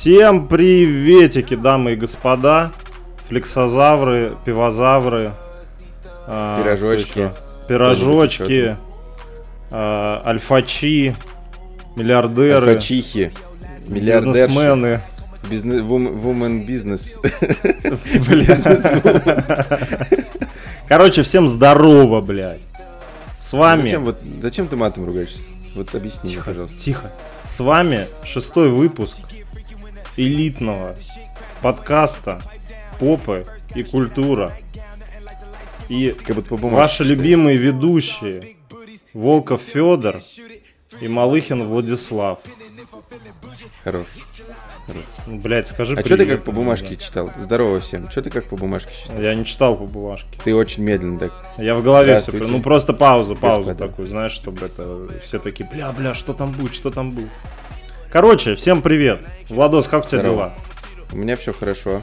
Всем приветики, дамы и господа, флексозавры, пивозавры, а, Пирожочки. еще? пирожочки, а, альфачи, миллиардеры, Альфачихи. Миллиардерши. бизнесмены. Бизнес, вумен бизнес. Короче, всем здорово, блядь. С вами... Зачем, вот, зачем ты матом ругаешься? Вот объясни, мне, Тихо, пожалуйста. тихо. С вами шестой выпуск элитного подкаста «Попы и культура». И Как будто ваши любимые ведущие Волков Федор и Малыхин Владислав. Хорош. Хорош. Ну, блядь, скажи А что ты как по бумажке наверное. читал? Здорово всем. Что ты как по бумажке читал? Я не читал по бумажке. Ты очень медленно так. Я в голове все... Ну просто паузу, паузу Господа. такую, знаешь, чтобы это... Все такие, бля-бля, что там будет, что там будет. Короче, всем привет. Владос, как у тебя Здорово. дела? У меня все хорошо,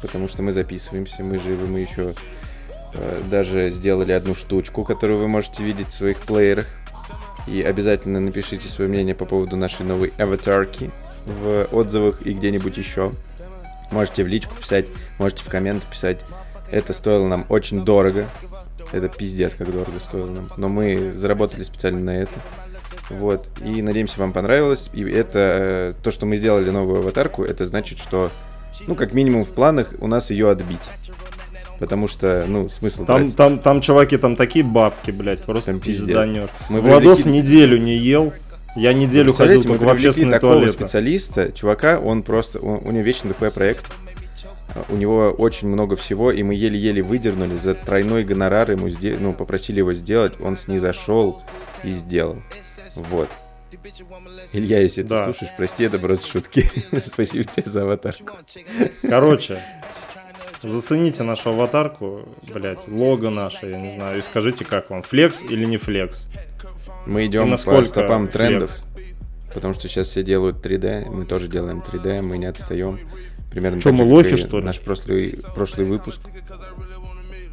потому что мы записываемся, мы живы, мы еще э, даже сделали одну штучку, которую вы можете видеть в своих плеерах. И обязательно напишите свое мнение по поводу нашей новой аватарки в отзывах и где-нибудь еще. Можете в личку писать, можете в комменты писать. Это стоило нам очень дорого. Это пиздец, как дорого стоило нам. Но мы заработали специально на это. Вот. И надеемся, вам понравилось. И это э, то, что мы сделали новую аватарку, это значит, что, ну, как минимум в планах у нас ее отбить. Потому что, ну, смысл Там, тратить. там, там, чуваки, там такие бабки, блядь, просто Там пизданешь. Мы Владос привлекли- неделю не ел. Я неделю ходил Представляете, мы только в общественный такого туалет. специалиста, чувака, он просто, он- у него вечно такой проект. А, У него очень много всего, и мы еле-еле выдернули за тройной гонорар ему сде- ну, попросили его сделать, он снизошел и сделал. Вот. Илья, если Да. ты слушаешь, прости, это просто шутки. Спасибо тебе за аватарку. Короче, зацените нашу аватарку, блядь, лого наше, я не знаю, и скажите, как вам, флекс или не флекс? Мы идем по насколько стопам трендов, флекс? потому что сейчас все делают 3D, мы тоже делаем 3D, мы не отстаем. Примерно так мы лохи, что ли? Наш прошлый, прошлый выпуск.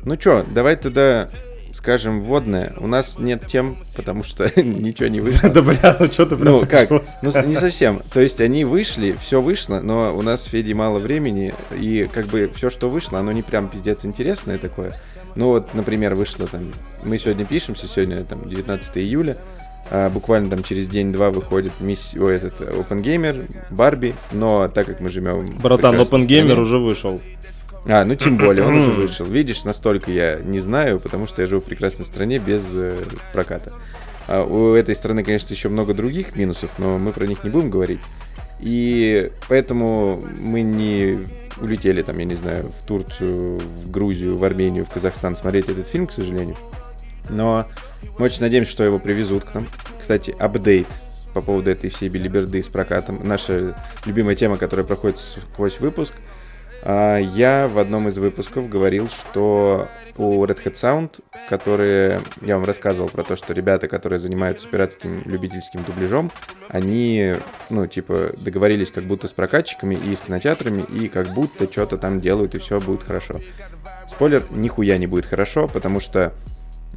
Ну чё, давай тогда скажем вводное. У нас нет тем, потому что ничего не вышло. Да, бля, ну что ты прям Ну как? Ну не совсем. То есть они вышли, все вышло, но у нас с Федей мало времени, и как бы все, что вышло, оно не прям пиздец интересное такое. Ну вот, например, вышло там, мы сегодня пишемся, сегодня там 19 июля, а буквально там через день-два выходит мисс... Ой, этот Open Gamer, Барби, но так как мы живем... Братан, Open Gamer стране- уже вышел. А, ну тем более, он уже вышел. Видишь, настолько я не знаю, потому что я живу в прекрасной стране без э, проката. А у этой страны, конечно, еще много других минусов, но мы про них не будем говорить. И поэтому мы не улетели там, я не знаю, в Турцию, в Грузию, в Армению, в Казахстан смотреть этот фильм, к сожалению. Но мы очень надеемся, что его привезут к нам. Кстати, апдейт по поводу этой всей билиберды с прокатом. Наша любимая тема, которая проходит сквозь выпуск. А, Я в одном из выпусков говорил, что у Red Hat Sound, которые... Я вам рассказывал про то, что ребята, которые занимаются пиратским любительским дубляжом, они, ну, типа, договорились как будто с прокатчиками и с кинотеатрами, и как будто что-то там делают, и все будет хорошо. Спойлер, нихуя не будет хорошо, потому что,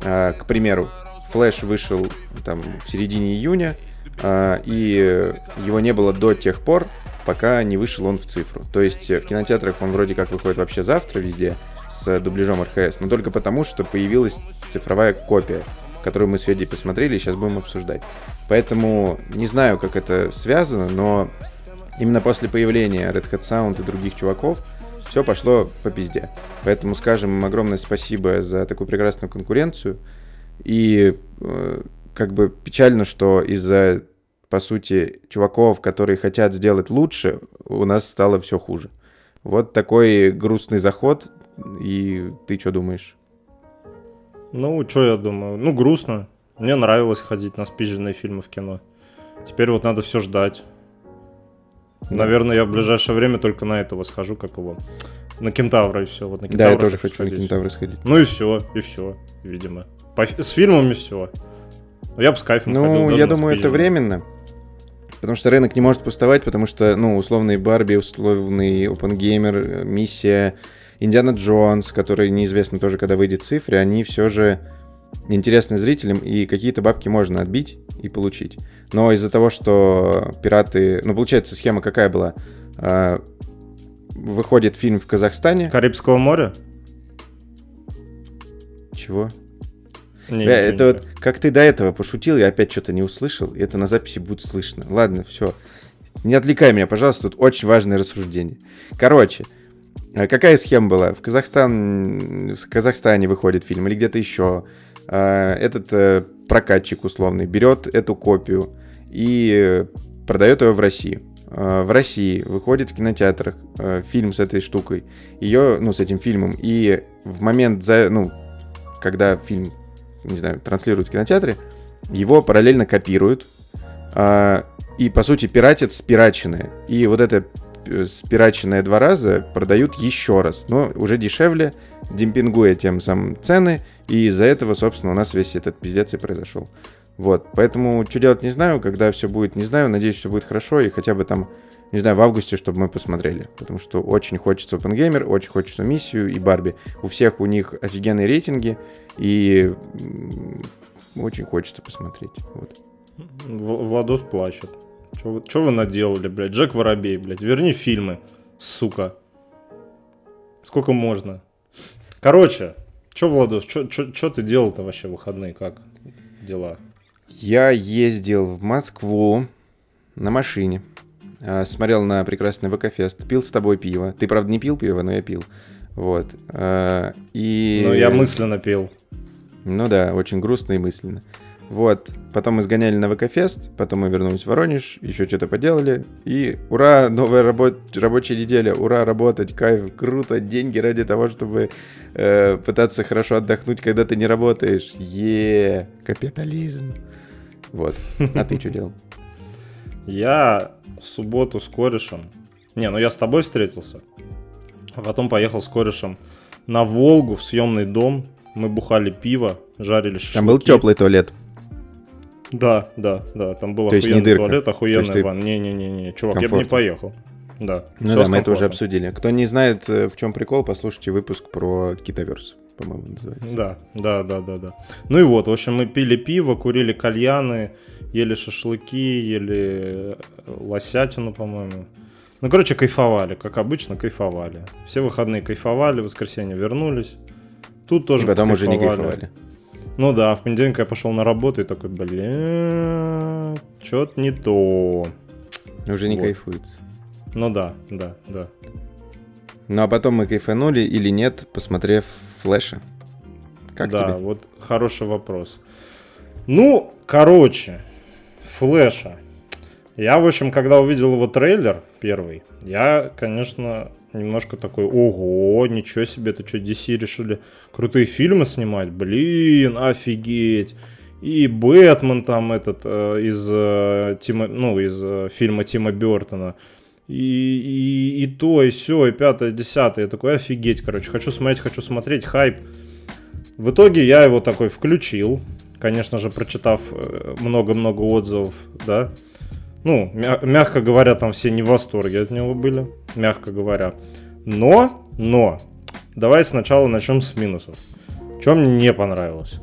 а, к примеру, Флэш вышел там в середине июня, а, и его не было до тех пор, пока не вышел он в цифру. То есть э, в кинотеатрах он вроде как выходит вообще завтра везде с дубляжом РХС, но только потому, что появилась цифровая копия, которую мы с Федей посмотрели и сейчас будем обсуждать. Поэтому не знаю, как это связано, но именно после появления Red Hat Sound и других чуваков все пошло по пизде. Поэтому скажем им огромное спасибо за такую прекрасную конкуренцию. И э, как бы печально, что из-за, по сути, чуваков, которые хотят сделать лучше, у нас стало все хуже. Вот такой грустный заход. И ты что думаешь? Ну, что я думаю? Ну, грустно. Мне нравилось ходить на спизженные фильмы в кино. Теперь вот надо все ждать. Наверное, я в ближайшее время только на этого схожу, как его. На кентавра и все. Вот на Да, я Кентавра тоже хочу на сходить. кентавра сходить. Ну и все, и все, видимо. По с фильмами все. Я бы с кайфом ходил. Ну, даже я на думаю, это временно. Потому что рынок не может пустовать, потому что, ну, условный Барби, условный OpenGamer, миссия, Индиана Джонс, который неизвестно тоже, когда выйдет в цифре, они все же интересны зрителям, и какие-то бабки можно отбить и получить. Но из-за того, что пираты... Ну, получается, схема какая была? А, выходит фильм в Казахстане. Карибского моря? Чего? Не, Бля, это не вот, как ты до этого пошутил, я опять что-то не услышал, и это на записи будет слышно. Ладно, все. Не отвлекай меня, пожалуйста, тут очень важное рассуждение. Короче, а какая схема была? В, Казахстан, в Казахстане выходит фильм или где-то еще. А, этот э, прокатчик условный берет эту копию и продает ее в Россию. А, в России выходит в кинотеатрах э, фильм с этой штукой, ее, ну, с этим фильмом, и в момент, за, ну, когда фильм не знаю, транслируют в кинотеатре, его параллельно копируют, а, и, по сути, пиратят спираченное. И вот это э, спираченное два раза продают еще раз, но уже дешевле, демпингуя тем самым цены, и из-за этого, собственно, у нас весь этот пиздец и произошел. Вот, поэтому что делать не знаю, когда все будет, не знаю, надеюсь, все будет хорошо, и хотя бы там, не знаю, в августе, чтобы мы посмотрели, потому что очень хочется OpenGamer, очень хочется Миссию и Барби. У всех у них офигенные рейтинги, и очень хочется посмотреть. Вот. Владос плачет. Что вы, вы наделали, блядь? Джек Воробей, блядь. Верни фильмы, сука. Сколько можно? Короче, что, Владос, что ты делал-то вообще в выходные? Как дела? Я ездил в Москву на машине. А, смотрел на прекрасный ВК-фест. Пил с тобой пиво. Ты, правда, не пил пиво, но я пил. Вот. А, и... Ну, я мысленно пил. Ну да, очень грустно и мысленно. Вот, потом мы сгоняли на ВК-фест, потом мы вернулись в Воронеж, еще что-то поделали, и ура, новая рабо- рабочая неделя, ура, работать, кайф, круто, деньги ради того, чтобы э, пытаться хорошо отдохнуть, когда ты не работаешь. Е, капитализм. Вот, а ты что делал? Я в субботу с корешем, не, ну я с тобой встретился, а потом поехал с корешем на Волгу в съемный дом, мы бухали пиво, жарили шашлыки. Там был теплый туалет. Да, да, да. Там был То охуенный туалет, охуенный ты... ван. Не-не-не, чувак, я бы не поехал. Да. Ну да, мы это уже обсудили. Кто не знает, э, в чем прикол, послушайте выпуск про Китаверс, по-моему, называется. Да, да, да, да, да. Ну и вот, в общем, мы пили пиво, курили кальяны, ели шашлыки, ели э, лосятину, по-моему. Ну, короче, кайфовали, как обычно, кайфовали. Все выходные кайфовали, в воскресенье вернулись. Тут тоже И потом уже не кайфовали. Ну да, в понедельник я пошел на работу и такой, бля, что-то не то. Уже не вот. кайфуется. Ну да, да, да. Ну а потом мы кайфанули или нет, посмотрев флеша? Как да, тебе? вот хороший вопрос. Ну, короче, флеша. Я, в общем, когда увидел его трейлер первый, я, конечно, немножко такой, ого, ничего себе, это что, DC решили крутые фильмы снимать? Блин, офигеть. И Бэтмен там этот э, из, э, Тима, ну, из э, фильма Тима Бертона. И, и, и то, и все, и пятое, десятое. Я такой, офигеть, короче, хочу смотреть, хочу смотреть, хайп. В итоге я его такой включил, конечно же, прочитав э, много-много отзывов, да. Ну, мягко говоря, там все не в восторге от него были, мягко говоря. Но, но, давай сначала начнем с минусов. Что мне не понравилось?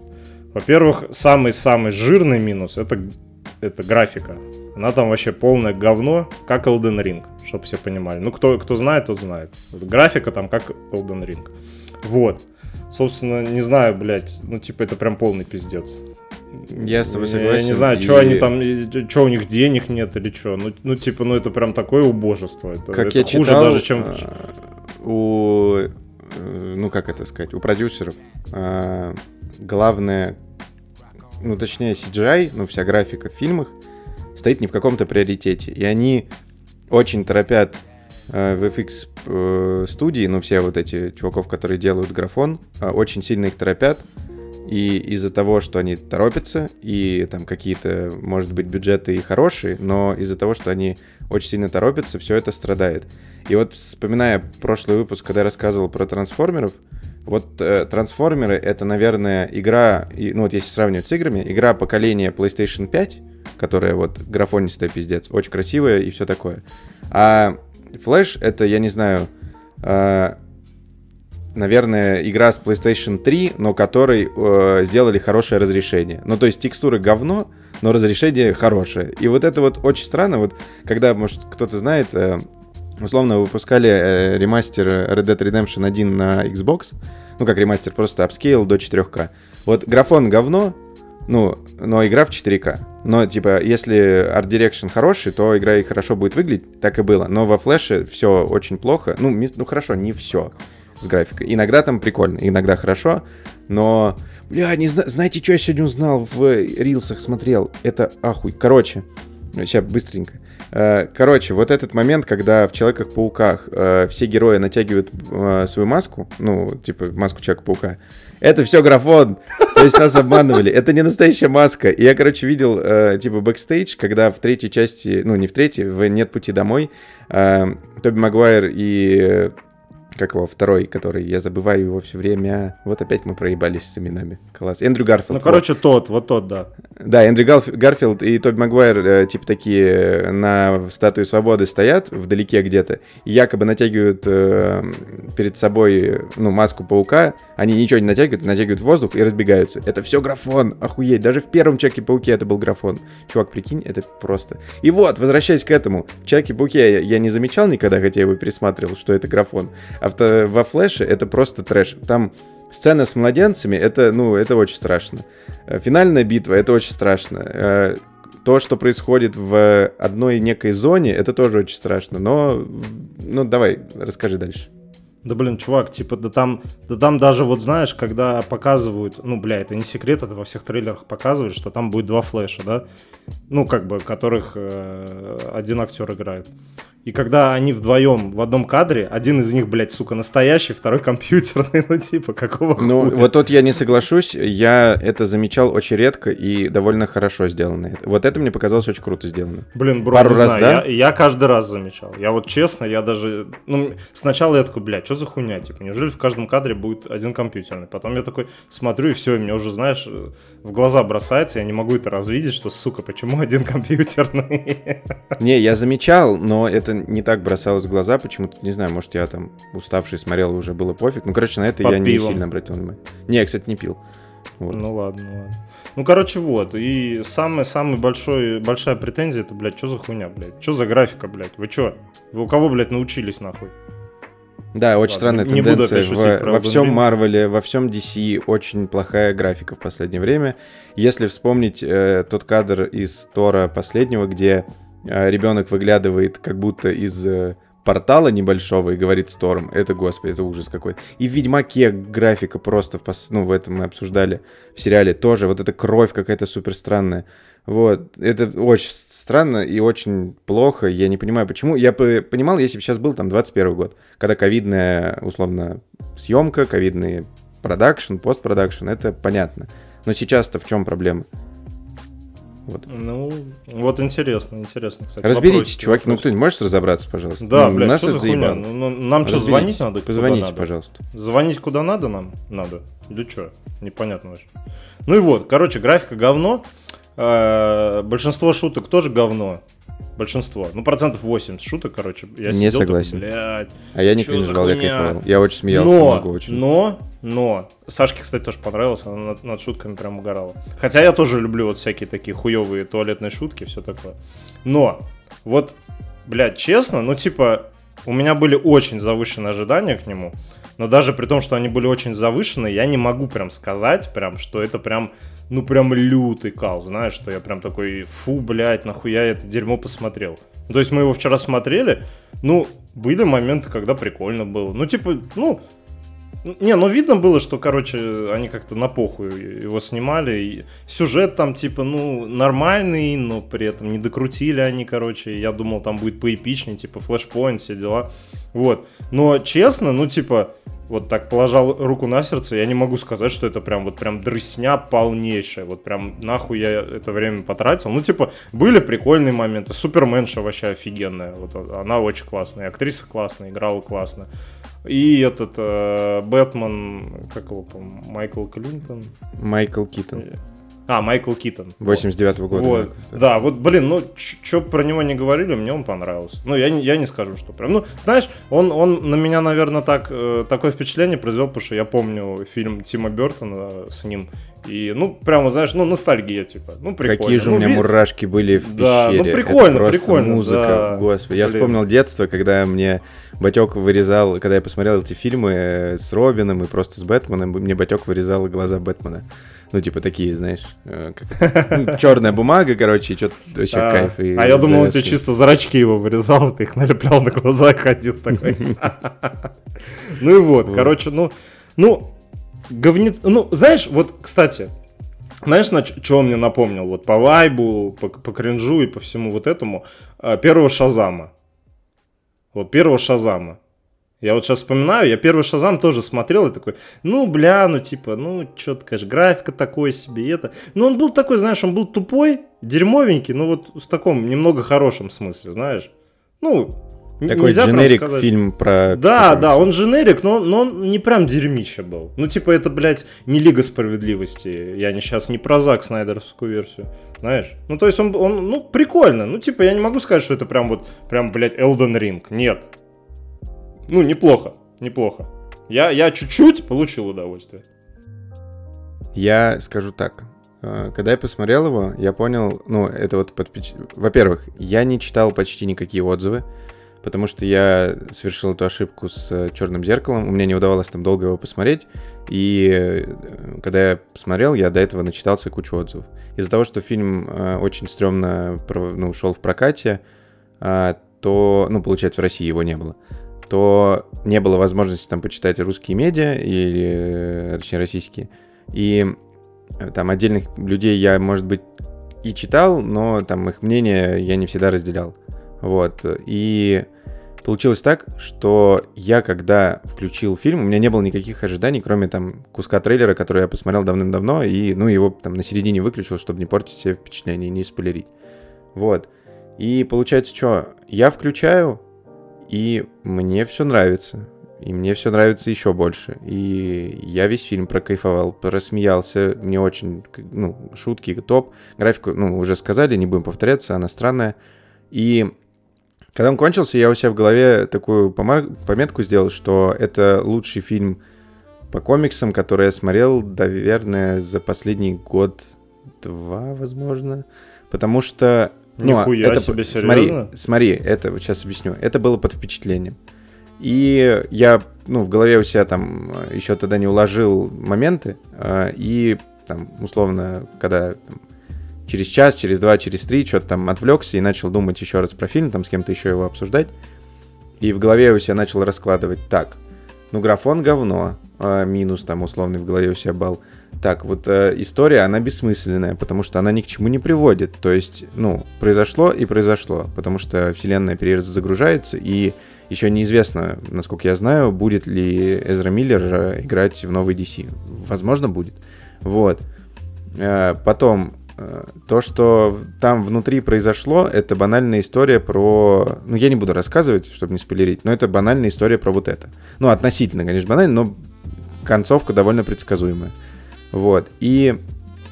Во-первых, самый-самый жирный минус это, это графика. Она там вообще полное говно, как Elden Ring, чтобы все понимали. Ну, кто, кто знает, тот знает. Графика там как Elden Ring. Вот. Собственно, не знаю, блядь, ну, типа, это прям полный пиздец. Я с тобой согласен. Я не знаю, и... что они там, что у них денег нет или что. Ну, ну, типа, ну это прям такое убожество. Это, как это я хуже читал, даже, чем а, у, э, ну как это сказать, у продюсеров а, главное, ну точнее CGI, ну вся графика в фильмах стоит не в каком-то приоритете, и они очень торопят а, в FX э, студии, ну все вот эти чуваков, которые делают графон, очень сильно их торопят и из-за того, что они торопятся, и там какие-то, может быть, бюджеты и хорошие, но из-за того, что они очень сильно торопятся, все это страдает. И вот вспоминая прошлый выпуск, когда я рассказывал про трансформеров, вот э, трансформеры это, наверное, игра, и, ну вот если сравнивать с играми, игра поколения PlayStation 5, которая вот графонистая пиздец, очень красивая и все такое. А Flash это, я не знаю, э, наверное, игра с PlayStation 3, но которой э, сделали хорошее разрешение. Ну, то есть текстуры говно, но разрешение хорошее. И вот это вот очень странно, вот когда, может, кто-то знает, э, условно выпускали э, ремастер Red Dead Redemption 1 на Xbox, ну, как ремастер, просто апскейл до 4К. Вот графон говно, ну, но игра в 4К. Но, типа, если art direction хороший, то игра и хорошо будет выглядеть, так и было. Но во флеше все очень плохо. Ну, ну хорошо, не все с графикой. Иногда там прикольно, иногда хорошо, но... Бля, не зна... знаете, что я сегодня узнал в рилсах смотрел? Это ахуй. Короче, сейчас быстренько. Э, короче, вот этот момент, когда в Человеках-пауках э, все герои натягивают э, свою маску, ну, типа маску Человека-паука, это все графон. То есть нас обманывали. Это не настоящая маска. И я, короче, видел, э, типа, бэкстейдж, когда в третьей части, ну, не в третьей, в «Нет пути домой», э, Тоби Магуайр и как его, второй, который, я забываю его все время. Вот опять мы проебались с именами. Класс. Эндрю Гарфилд. Ну, короче, вот. тот, вот тот, да. Да, Эндрю Гарф... Гарфилд и Тоби Магуайр, э, типа, такие на статуе свободы стоят вдалеке где-то, и якобы натягивают э, перед собой, ну, маску паука. Они ничего не натягивают, натягивают воздух и разбегаются. Это все графон, охуеть. Даже в первом Человеке-пауке это был графон. Чувак, прикинь, это просто. И вот, возвращаясь к этому. Я, я не замечал никогда, хотя я его пересматривал, что это графон. Авто, во флеше это просто трэш. Там сцена с младенцами, это, ну, это очень страшно. Э, финальная битва, это очень страшно. Э, то, что происходит в одной некой зоне, это тоже очень страшно. Но, ну, давай, расскажи дальше. Да блин, чувак, типа, да там, да там даже вот знаешь, когда показывают, ну, бля, это не секрет, это во всех трейлерах показывают, что там будет два флеша, да, ну, как бы, которых э, один актер играет. И когда они вдвоем в одном кадре, один из них, блядь, сука, настоящий, второй компьютерный, ну типа, какого Ну, хуя? вот тут я не соглашусь, я это замечал очень редко и довольно хорошо сделано. Вот это мне показалось очень круто сделано. Блин, бро, Пару не раз, знаю, да? я, я каждый раз замечал. Я вот честно, я даже, ну, сначала я такой, блядь, что за хуйня, типа, неужели в каждом кадре будет один компьютерный? Потом я такой смотрю, и все, и мне уже, знаешь, в глаза бросается, я не могу это развидеть, что, сука, почему один компьютерный? Не, я замечал, но это не так бросалось в глаза, почему-то, не знаю, может, я там уставший смотрел, уже было пофиг. Ну, короче, на это Под я пивом. не сильно обратил внимание. Не, я, кстати, не пил. Вот. Ну ладно, ладно. Ну, короче, вот. И самая-самая большая претензия, это, блядь, что за хуйня, блядь? Что за графика, блядь? Вы что? Вы у кого, блядь, научились, нахуй? Да, очень Ладно, странная не тенденция. В, во всем Марвеле, во всем DC очень плохая графика в последнее время. Если вспомнить э, тот кадр из Тора последнего, где ребенок выглядывает как будто из э, портала небольшого и говорит Сторм. Это, господи, это ужас какой. И в Ведьмаке графика просто, ну, в этом мы обсуждали в сериале тоже. Вот эта кровь какая-то супер странная. Вот, это очень странно и очень плохо. Я не понимаю, почему. Я бы понимал, если бы сейчас был там 21 год, когда ковидная, условно, съемка, ковидный продакшн, постпродакшн, это понятно. Но сейчас-то в чем проблема? Вот. Ну, вот интересно, интересно, кстати. Разберитесь, вопросики, чуваки, вопросики. ну кто-нибудь можешь разобраться, пожалуйста? Да, ну, блядь, нас что за хуйня? Ну, ну, нам что, звонить надо? Позвоните, надо? пожалуйста. Звонить куда надо нам? Надо. Или что? Непонятно вообще. Ну и вот, короче, графика говно. Э, большинство шуток тоже говно. Большинство. Ну, процентов 80 шуток, короче. Я не сидел, согласен. Так, блядь, а я не ждал, я кайфовал. Я очень смеялся но, много очень. Но, но, Сашке, кстати, тоже понравилось, она над, над шутками прям угорала. Хотя я тоже люблю вот всякие такие хуевые туалетные шутки, все такое. Но, вот, блядь, честно, ну, типа, у меня были очень завышенные ожидания к нему. Но даже при том, что они были очень завышенные, я не могу прям сказать, прям, что это прям ну прям лютый кал, знаешь, что я прям такой, фу, блядь, нахуя я это дерьмо посмотрел. То есть мы его вчера смотрели, ну, были моменты, когда прикольно было. Ну, типа, ну, не, ну видно было, что, короче, они как-то на похуй его снимали. И сюжет там, типа, ну, нормальный, но при этом не докрутили они, короче. Я думал, там будет поэпичнее, типа, флешпоинт, все дела. Вот. Но честно, ну, типа, вот так положал руку на сердце, я не могу сказать, что это прям вот прям дрысня полнейшая. Вот прям нахуй я это время потратил. Ну, типа, были прикольные моменты. Суперменша вообще офигенная. Вот она очень классная. Актриса классная, играла классно. И этот э, Бэтмен, как его, Майкл Клинтон? Майкл Китон. А, Майкл Китон. 89-го года. Вот. Да, вот, блин, ну, что про него не говорили, мне он понравился. Ну, я, не- я не скажу, что прям. Ну, знаешь, он, он на меня, наверное, так, э, такое впечатление произвел, потому что я помню фильм Тима Бертона с ним. И, ну, прямо, знаешь, ну, ностальгия, типа. Ну, прикольно. Какие же у Ну, меня ви- мурашки были в Да, ну, пещере. Это прикольно, просто прикольно, музыка, да. господи. Я Блин. вспомнил детство, когда мне Батек вырезал, когда я посмотрел эти фильмы э, с Робином и просто с Бэтменом, мне Батек вырезал глаза Бэтмена. Ну, типа такие, знаешь, черная бумага, короче, и что-то вообще А, кайф. и а я думал, он тебе чисто зрачки его вырезал, ты их налеплял на глаза ходил такой. Ну и вот, короче, ну, ну, говнит, ну, знаешь, вот, кстати, знаешь, на что он мне напомнил? Вот по вайбу, по, по кринжу и по всему вот этому. а, Первого Шазама. Вот первого Шазама. Я вот сейчас вспоминаю, я первый Шазам тоже смотрел и такой, ну, бля, ну, типа, ну, что-то, конечно, графика такой себе, и это. Ну, он был такой, знаешь, он был тупой, дерьмовенький, но вот в таком немного хорошем смысле, знаешь. Ну, Такой нельзя дженерик фильм про... Да, да, он дженерик, но, но он не прям дерьмище был. Ну, типа, это, блядь, не Лига Справедливости. Я не сейчас не про Зак Снайдеровскую версию. Знаешь? Ну, то есть он, он, ну, прикольно. Ну, типа, я не могу сказать, что это прям вот, прям, блядь, Elden Ring. Нет. Ну, неплохо, неплохо. Я, я чуть-чуть получил удовольствие. Я скажу так. э, Когда я посмотрел его, я понял, ну, это вот под Во-первых, я не читал почти никакие отзывы, потому что я совершил эту ошибку с Черным зеркалом. У меня не удавалось там долго его посмотреть. И э, когда я посмотрел, я до этого начитался кучу отзывов. Из-за того, что фильм э, очень стрёмно ну, шел в прокате, а, то, ну, получается, в России его не было, то не было возможности там почитать русские медиа, или, э, точнее, российские. И э, там отдельных людей я, может быть, и читал, но там их мнение я не всегда разделял. Вот. И получилось так, что я, когда включил фильм, у меня не было никаких ожиданий, кроме там куска трейлера, который я посмотрел давным-давно, и, ну, его там на середине выключил, чтобы не портить себе впечатление и не спойлерить. Вот. И получается, что я включаю, и мне все нравится. И мне все нравится еще больше. И я весь фильм прокайфовал, просмеялся. Мне очень, ну, шутки топ. Графику, ну, уже сказали, не будем повторяться, она странная. И когда он кончился, я у себя в голове такую пометку сделал, что это лучший фильм по комиксам, который я смотрел, наверное, за последний год-два, возможно. Потому что... ну, Нихуя это, себе, смотри, серьезно? смотри, это вот сейчас объясню. Это было под впечатлением. И я, ну, в голове у себя там э, еще тогда не уложил моменты, э, и там, условно, когда там, через час, через два, через три что-то там отвлекся и начал думать еще раз про фильм, там с кем-то еще его обсуждать, и в голове у себя начал раскладывать так, ну, графон говно, э, минус там условный в голове у себя балл. Так, вот э, история, она бессмысленная, потому что она ни к чему не приводит. То есть, ну, произошло и произошло, потому что вселенная перезагружается, и еще неизвестно, насколько я знаю, будет ли Эзра Миллер э, играть в новый DC. Возможно, будет. Вот. Э, Потом, э, то, что там внутри произошло, это банальная история про... Ну, я не буду рассказывать, чтобы не спойлерить, но это банальная история про вот это. Ну, относительно, конечно, банально, но концовка довольно предсказуемая. Вот. И...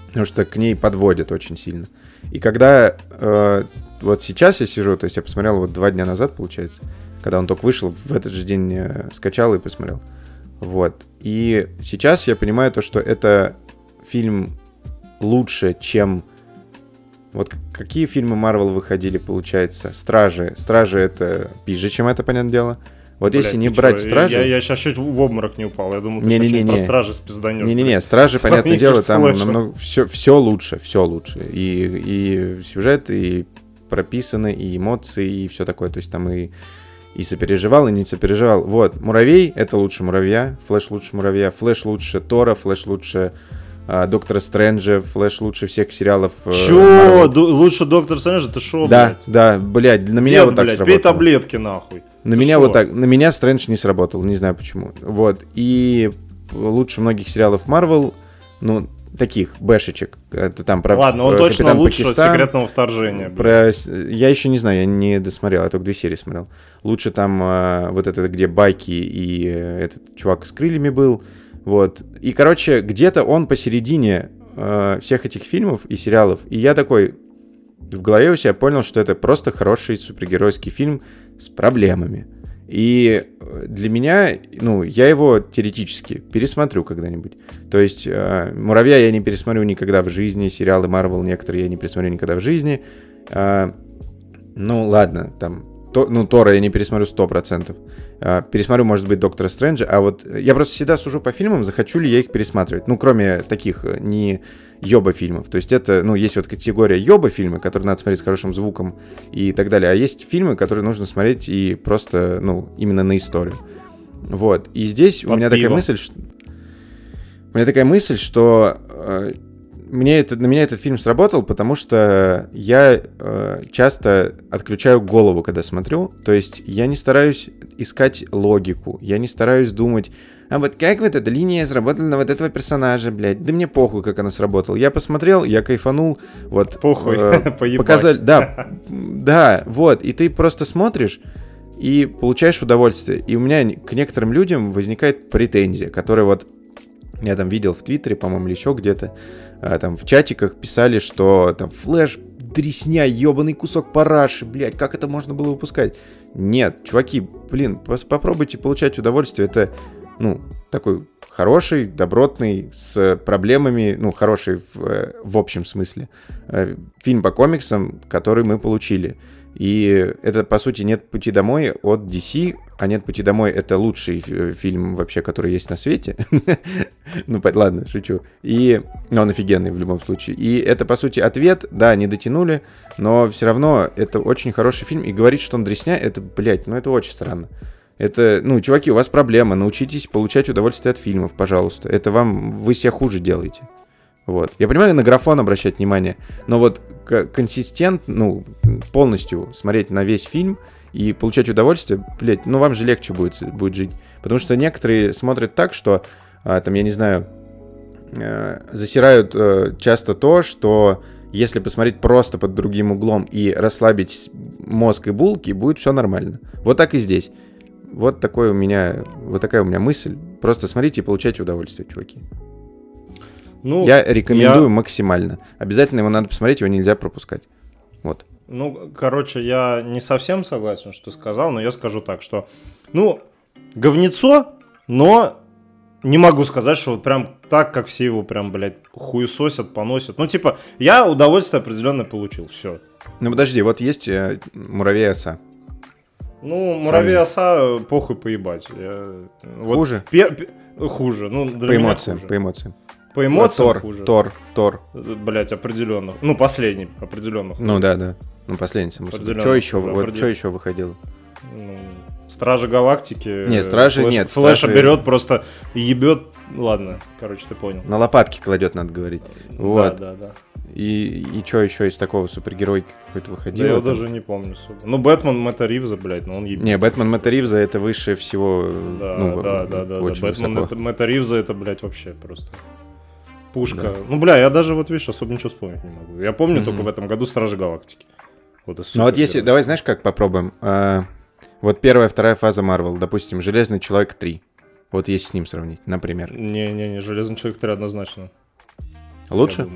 Потому что к ней подводят очень сильно. И когда э, вот сейчас я сижу, то есть я посмотрел вот два дня назад, получается, когда он только вышел, в этот же день э, скачал и посмотрел. Вот. И сейчас я понимаю то, что это фильм лучше, чем... Вот какие фильмы Марвел выходили, получается? Стражи. Стражи это пизже, чем это, понятное дело. Вот если Блядь, не ты брать чё, Стражи... Я, я сейчас чуть в обморок не упал. Я думал, ты Не-не-не-не. сейчас про стражи спизданешь. Не-не-не, Стражи, понятное Сравнишь дело, там намного... Все, все лучше, все лучше. И, и сюжет, и прописаны, и эмоции, и все такое. То есть там и, и сопереживал, и не сопереживал. Вот, Муравей — это лучше Муравья, Флэш лучше Муравья, Флэш лучше Тора, Флэш лучше Доктора Стрэнджа, Флэш лучше всех сериалов. э, Чё? Ду- лучше доктор Стрэнджа? Ты шо, Да, блядь? да, блядь, на меня Дед, вот так блядь, сработало. пей таблетки, нахуй. На Ты меня шо? вот так, на меня Стрэндж не сработал, не знаю почему. Вот, и лучше многих сериалов Marvel, ну, таких, бэшечек. Это там про Ладно, он э, точно Капитан лучше Пакистан, секретного вторжения. блядь. Про... Я еще не знаю, я не досмотрел, я только две серии смотрел. Лучше там э, вот это, где байки и э, этот чувак с крыльями был. Вот. И, короче, где-то он посередине э, всех этих фильмов и сериалов, и я такой в голове у себя понял, что это просто хороший супергеройский фильм с проблемами. И э, для меня, ну, я его теоретически пересмотрю когда-нибудь. То есть э, «Муравья» я не пересмотрю никогда в жизни, сериалы Marvel некоторые я не пересмотрю никогда в жизни. Э, ну, ладно, там, то, ну, Тора я не пересмотрю 100%. Э, пересмотрю, может быть, Доктора Стрэнджа. А вот я просто всегда сужу по фильмам, захочу ли я их пересматривать. Ну, кроме таких э, не йоба фильмов. То есть это, ну, есть вот категория йоба фильмы, которые надо смотреть с хорошим звуком и так далее. А есть фильмы, которые нужно смотреть и просто, ну, именно на историю. Вот. И здесь Под у меня пиво. такая мысль, что... У меня такая мысль, что э, мне это, на меня этот фильм сработал, потому что я э, часто отключаю голову, когда смотрю. То есть я не стараюсь искать логику, я не стараюсь думать, а вот как вот эта линия сработала на вот этого персонажа, блядь? Да мне похуй, как она сработала. Я посмотрел, я кайфанул, вот. Похуй, э, показали, да, да, вот. И ты просто смотришь и получаешь удовольствие. И у меня к некоторым людям возникает претензия, которая вот я там видел в Твиттере, по-моему, или еще где-то, а, там в чатиках писали, что там флэш, дресня, ебаный кусок параши, блядь, как это можно было выпускать? Нет, чуваки, блин, попробуйте получать удовольствие, это ну, такой хороший, добротный, с проблемами, ну, хороший в, в общем смысле, э, фильм по комиксам, который мы получили. И это, по сути, «Нет пути домой» от DC, а «Нет пути домой» — это лучший э, фильм вообще, который есть на свете. ну, ладно, шучу. И но он офигенный в любом случае. И это, по сути, ответ. Да, не дотянули, но все равно это очень хороший фильм. И говорить, что он дресня, это, блядь, ну это очень странно. Это, ну, чуваки, у вас проблема. Научитесь получать удовольствие от фильмов, пожалуйста. Это вам, вы себя хуже делаете. Вот. Я понимаю, на графон обращать внимание, но вот консистент, ну, полностью смотреть на весь фильм и получать удовольствие, блядь, ну, вам же легче будет, будет жить. Потому что некоторые смотрят так, что, а, там, я не знаю, э, засирают э, часто то, что если посмотреть просто под другим углом и расслабить мозг и булки, будет все нормально. Вот так и здесь. Вот такой у меня, вот такая у меня мысль. Просто смотрите и получайте удовольствие, чуваки. Ну, я рекомендую я... максимально. Обязательно его надо посмотреть, его нельзя пропускать. Вот. Ну, короче, я не совсем согласен, что ты сказал, но я скажу так, что, ну, говнецо, но не могу сказать, что вот прям так, как все его прям, блядь, хуесосят, поносят. Ну, типа, я удовольствие определенно получил, все. Ну, подожди, вот есть э, муравей оса. Ну, муравей оса, похуй поебать. Я, вот хуже? Пер, хуже. Ну, для по эмоциям, хуже. по эмоциям. По эмоциям Тор, хуже. Тор, Тор. Блять, определенно. Ну, последний, определенно. Ну да, да. Ну, последний, само собой. Что еще, вот, что еще выходило? Ну, Стражи Галактики. Не, Стражи флэш, нет. Флэша стражи... берет, просто ебет. Ладно, короче, ты понял. На лопатки кладет, надо говорить. Вот. Да, да, да. И, и что еще из такого супергеройки какой-то выходил? Да я даже не помню. Ну, Бэтмен Мэтта Ривза, блядь, ну он ебет. Не, Бэтмен Мэтта Ривза это выше всего. Да, ну, да, да, да. Да. Бэтмен Мэтта, Мэтта Ривза это, блядь, вообще просто пушка. Да. Ну, бля, я даже вот, видишь, особо ничего вспомнить не могу. Я помню mm-hmm. только в этом году Стражи Галактики. Вот ну вот если, давай знаешь как попробуем? А, вот первая, вторая фаза Марвел, допустим, Железный Человек 3. Вот если с ним сравнить, например. Не-не-не, Железный Человек 3 однозначно. Лучше?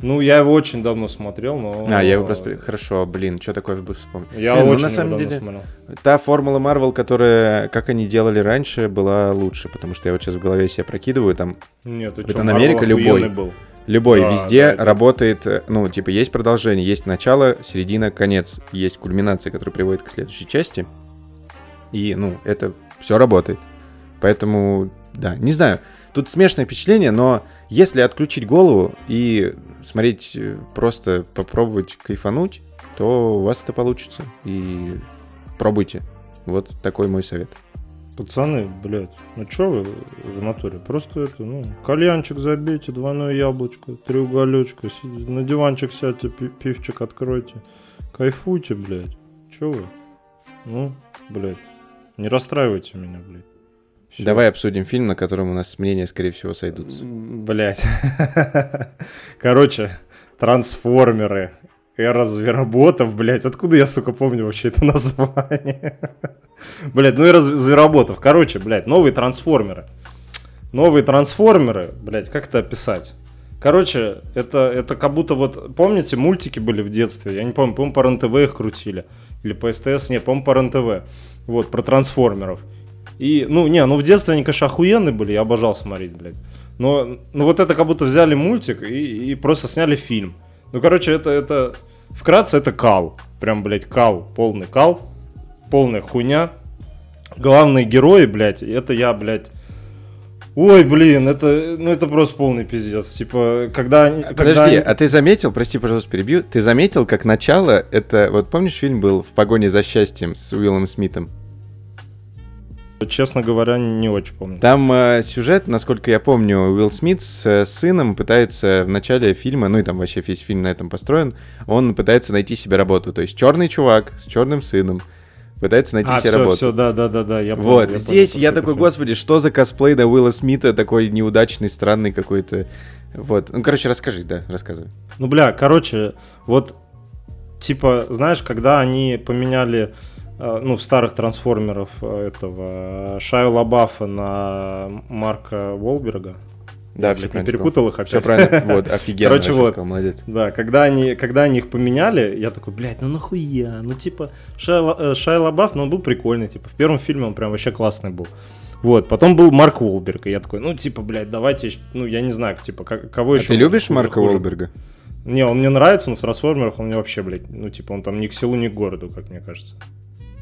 Ну, я его очень давно смотрел, но... А, я его просто... Хорошо, блин, что такое бы вспомнил? Я блин, ну, очень ну, на самом деле, смотрел. Та формула Marvel, которая, как они делали раньше, была лучше, потому что я вот сейчас в голове себе прокидываю, там... Нет, ты что, Америка любой. Был. Любой, да, везде да, работает, э, ну, типа, есть продолжение, есть начало, середина, конец, есть кульминация, которая приводит к следующей части. И, ну, это все работает. Поэтому, да, не знаю, тут смешное впечатление, но если отключить голову и смотреть, э, просто попробовать кайфануть, то у вас это получится. И пробуйте. Вот такой мой совет. Пацаны, блядь, ну чё вы в натуре? Просто это, ну, кальянчик забейте, двойное яблочко, три уголечка, на диванчик сядьте, пивчик откройте. Кайфуйте, блядь. Чё вы? Ну, блядь, не расстраивайте меня, блядь. Всё. Давай обсудим фильм, на котором у нас мнения, скорее всего, сойдутся. Блять. Короче, трансформеры. Эра звероботов, блять. Откуда я, сука, помню вообще это название? блять, ну эра звероботов. Короче, блять, новые трансформеры. Новые трансформеры, блять, как это описать? Короче, это, это как будто вот, помните, мультики были в детстве? Я не помню, по-моему, по РНТВ их крутили. Или по СТС, нет, по-моему, по РНТВ. Вот, про трансформеров. И, ну, не, ну в детстве они, конечно, охуенные были, я обожал смотреть, блядь. Но, ну вот это как будто взяли мультик и, и просто сняли фильм. Ну, короче, это, это, вкратце, это кал. Прям, блядь, кал, полный кал, полная хуйня. Главные герои, блядь, это я, блядь, Ой, блин, это, ну это просто полный пиздец. Типа, когда... Подожди, когда... а ты заметил, прости, пожалуйста, перебью, ты заметил, как начало, это, вот помнишь, фильм был «В погоне за счастьем» с Уиллом Смитом? Честно говоря, не очень помню. Там э, сюжет, насколько я помню, Уилл Смит с э, сыном пытается в начале фильма, ну и там вообще весь фильм на этом построен, он пытается найти себе работу. То есть черный чувак с черным сыном пытается найти а, себе все, работу. Все, да, да, да, да, я понял. Вот, я здесь понял, я такой, господи, что за косплей на Уилла Смита такой неудачный, странный какой-то. Вот, ну, короче, расскажи, да, рассказывай. Ну, бля, короче, вот, типа, знаешь, когда они поменяли ну, в старых трансформеров э, этого Шайла Лабафа на Марка Волберга. Да, я, блядь, не перепутал их опять. Все правильно, вот, офигенно, Короче, вот, сказал, молодец. Да, когда они, когда они их поменяли, я такой, блядь, ну нахуя? Ну, типа, Шайла, э, Шайла Лабаф, ну, он был прикольный, типа, в первом фильме он прям вообще классный был. Вот, потом был Марк Волберг, и я такой, ну, типа, блядь, давайте, ну, я не знаю, типа, кого а еще... ты любишь Марка хуже? Волберга? Не, он мне нравится, но в трансформерах он мне вообще, блядь, ну, типа, он там ни к селу, ни к городу, как мне кажется.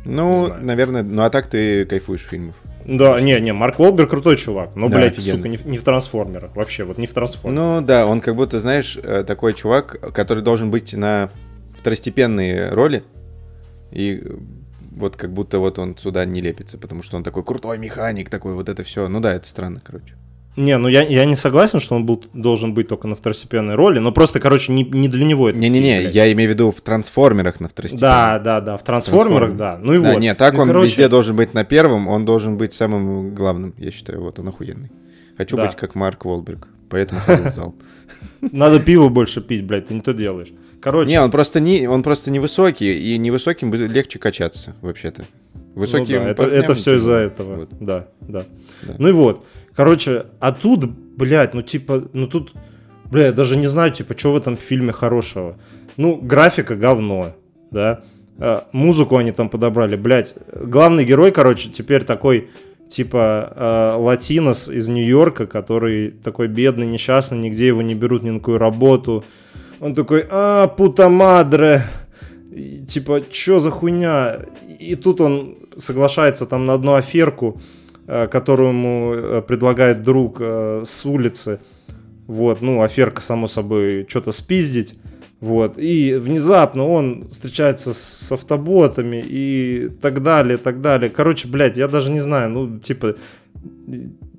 Ну, наверное, ну а так ты кайфуешь фильмов. Да, не, не, Марк Уолберг крутой чувак, но, да, блядь, офигенно. сука, не, не в трансформерах, вообще, вот не в трансформерах. Ну да, он как будто, знаешь, э, такой чувак, который должен быть на второстепенные роли, и вот как будто вот он сюда не лепится, потому что он такой крутой механик, такой вот это все. Ну да, это странно, короче. Не, ну я, я не согласен, что он был, должен быть только на второстепенной роли, но просто, короче, не, не для него это. Не-не-не, я имею в виду в трансформерах на второстепенной. Да, да, да, в трансформерах, да. Ну и да, вот. Нет, так ну, он короче... везде должен быть на первом, он должен быть самым главным, я считаю, вот он охуенный. Хочу да. быть как Марк Волберг, поэтому хожу в зал. Надо пиво больше пить, блядь, ты не то делаешь. Короче. Не, он просто не, он просто невысокий, и невысоким легче качаться, вообще-то. Высокий. Ну, да, это, это все из-за этого. Вот. Да, да, да. Ну и вот. Короче, а тут, блядь, ну типа, ну тут, блядь, я даже не знаю, типа, что в этом фильме хорошего. Ну, графика говно, да. А, музыку они там подобрали, блядь. Главный герой, короче, теперь такой, типа, э, латинос из Нью-Йорка, который такой бедный, несчастный, нигде его не берут ни на какую работу. Он такой, а, пута мадре, типа, чё за хуйня? И тут он соглашается там на одну аферку, которую ему э, предлагает друг э, с улицы. Вот, ну, аферка, само собой, что-то спиздить. Вот, и внезапно он встречается с автоботами и так далее, так далее. Короче, блядь, я даже не знаю, ну, типа,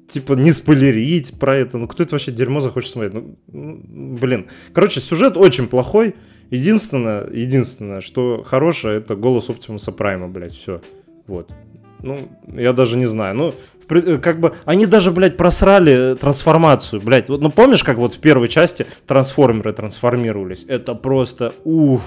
типа, не спойлерить про это. Ну, кто это вообще дерьмо захочет смотреть? Ну, блин. Короче, сюжет очень плохой. Единственное, единственное, что хорошее, это голос Оптимуса Прайма, блядь, все. Вот. Ну, я даже не знаю. Ну, э, как бы, они даже, блядь, просрали трансформацию, блядь. Вот, ну, помнишь, как вот в первой части трансформеры трансформировались? Это просто, уф,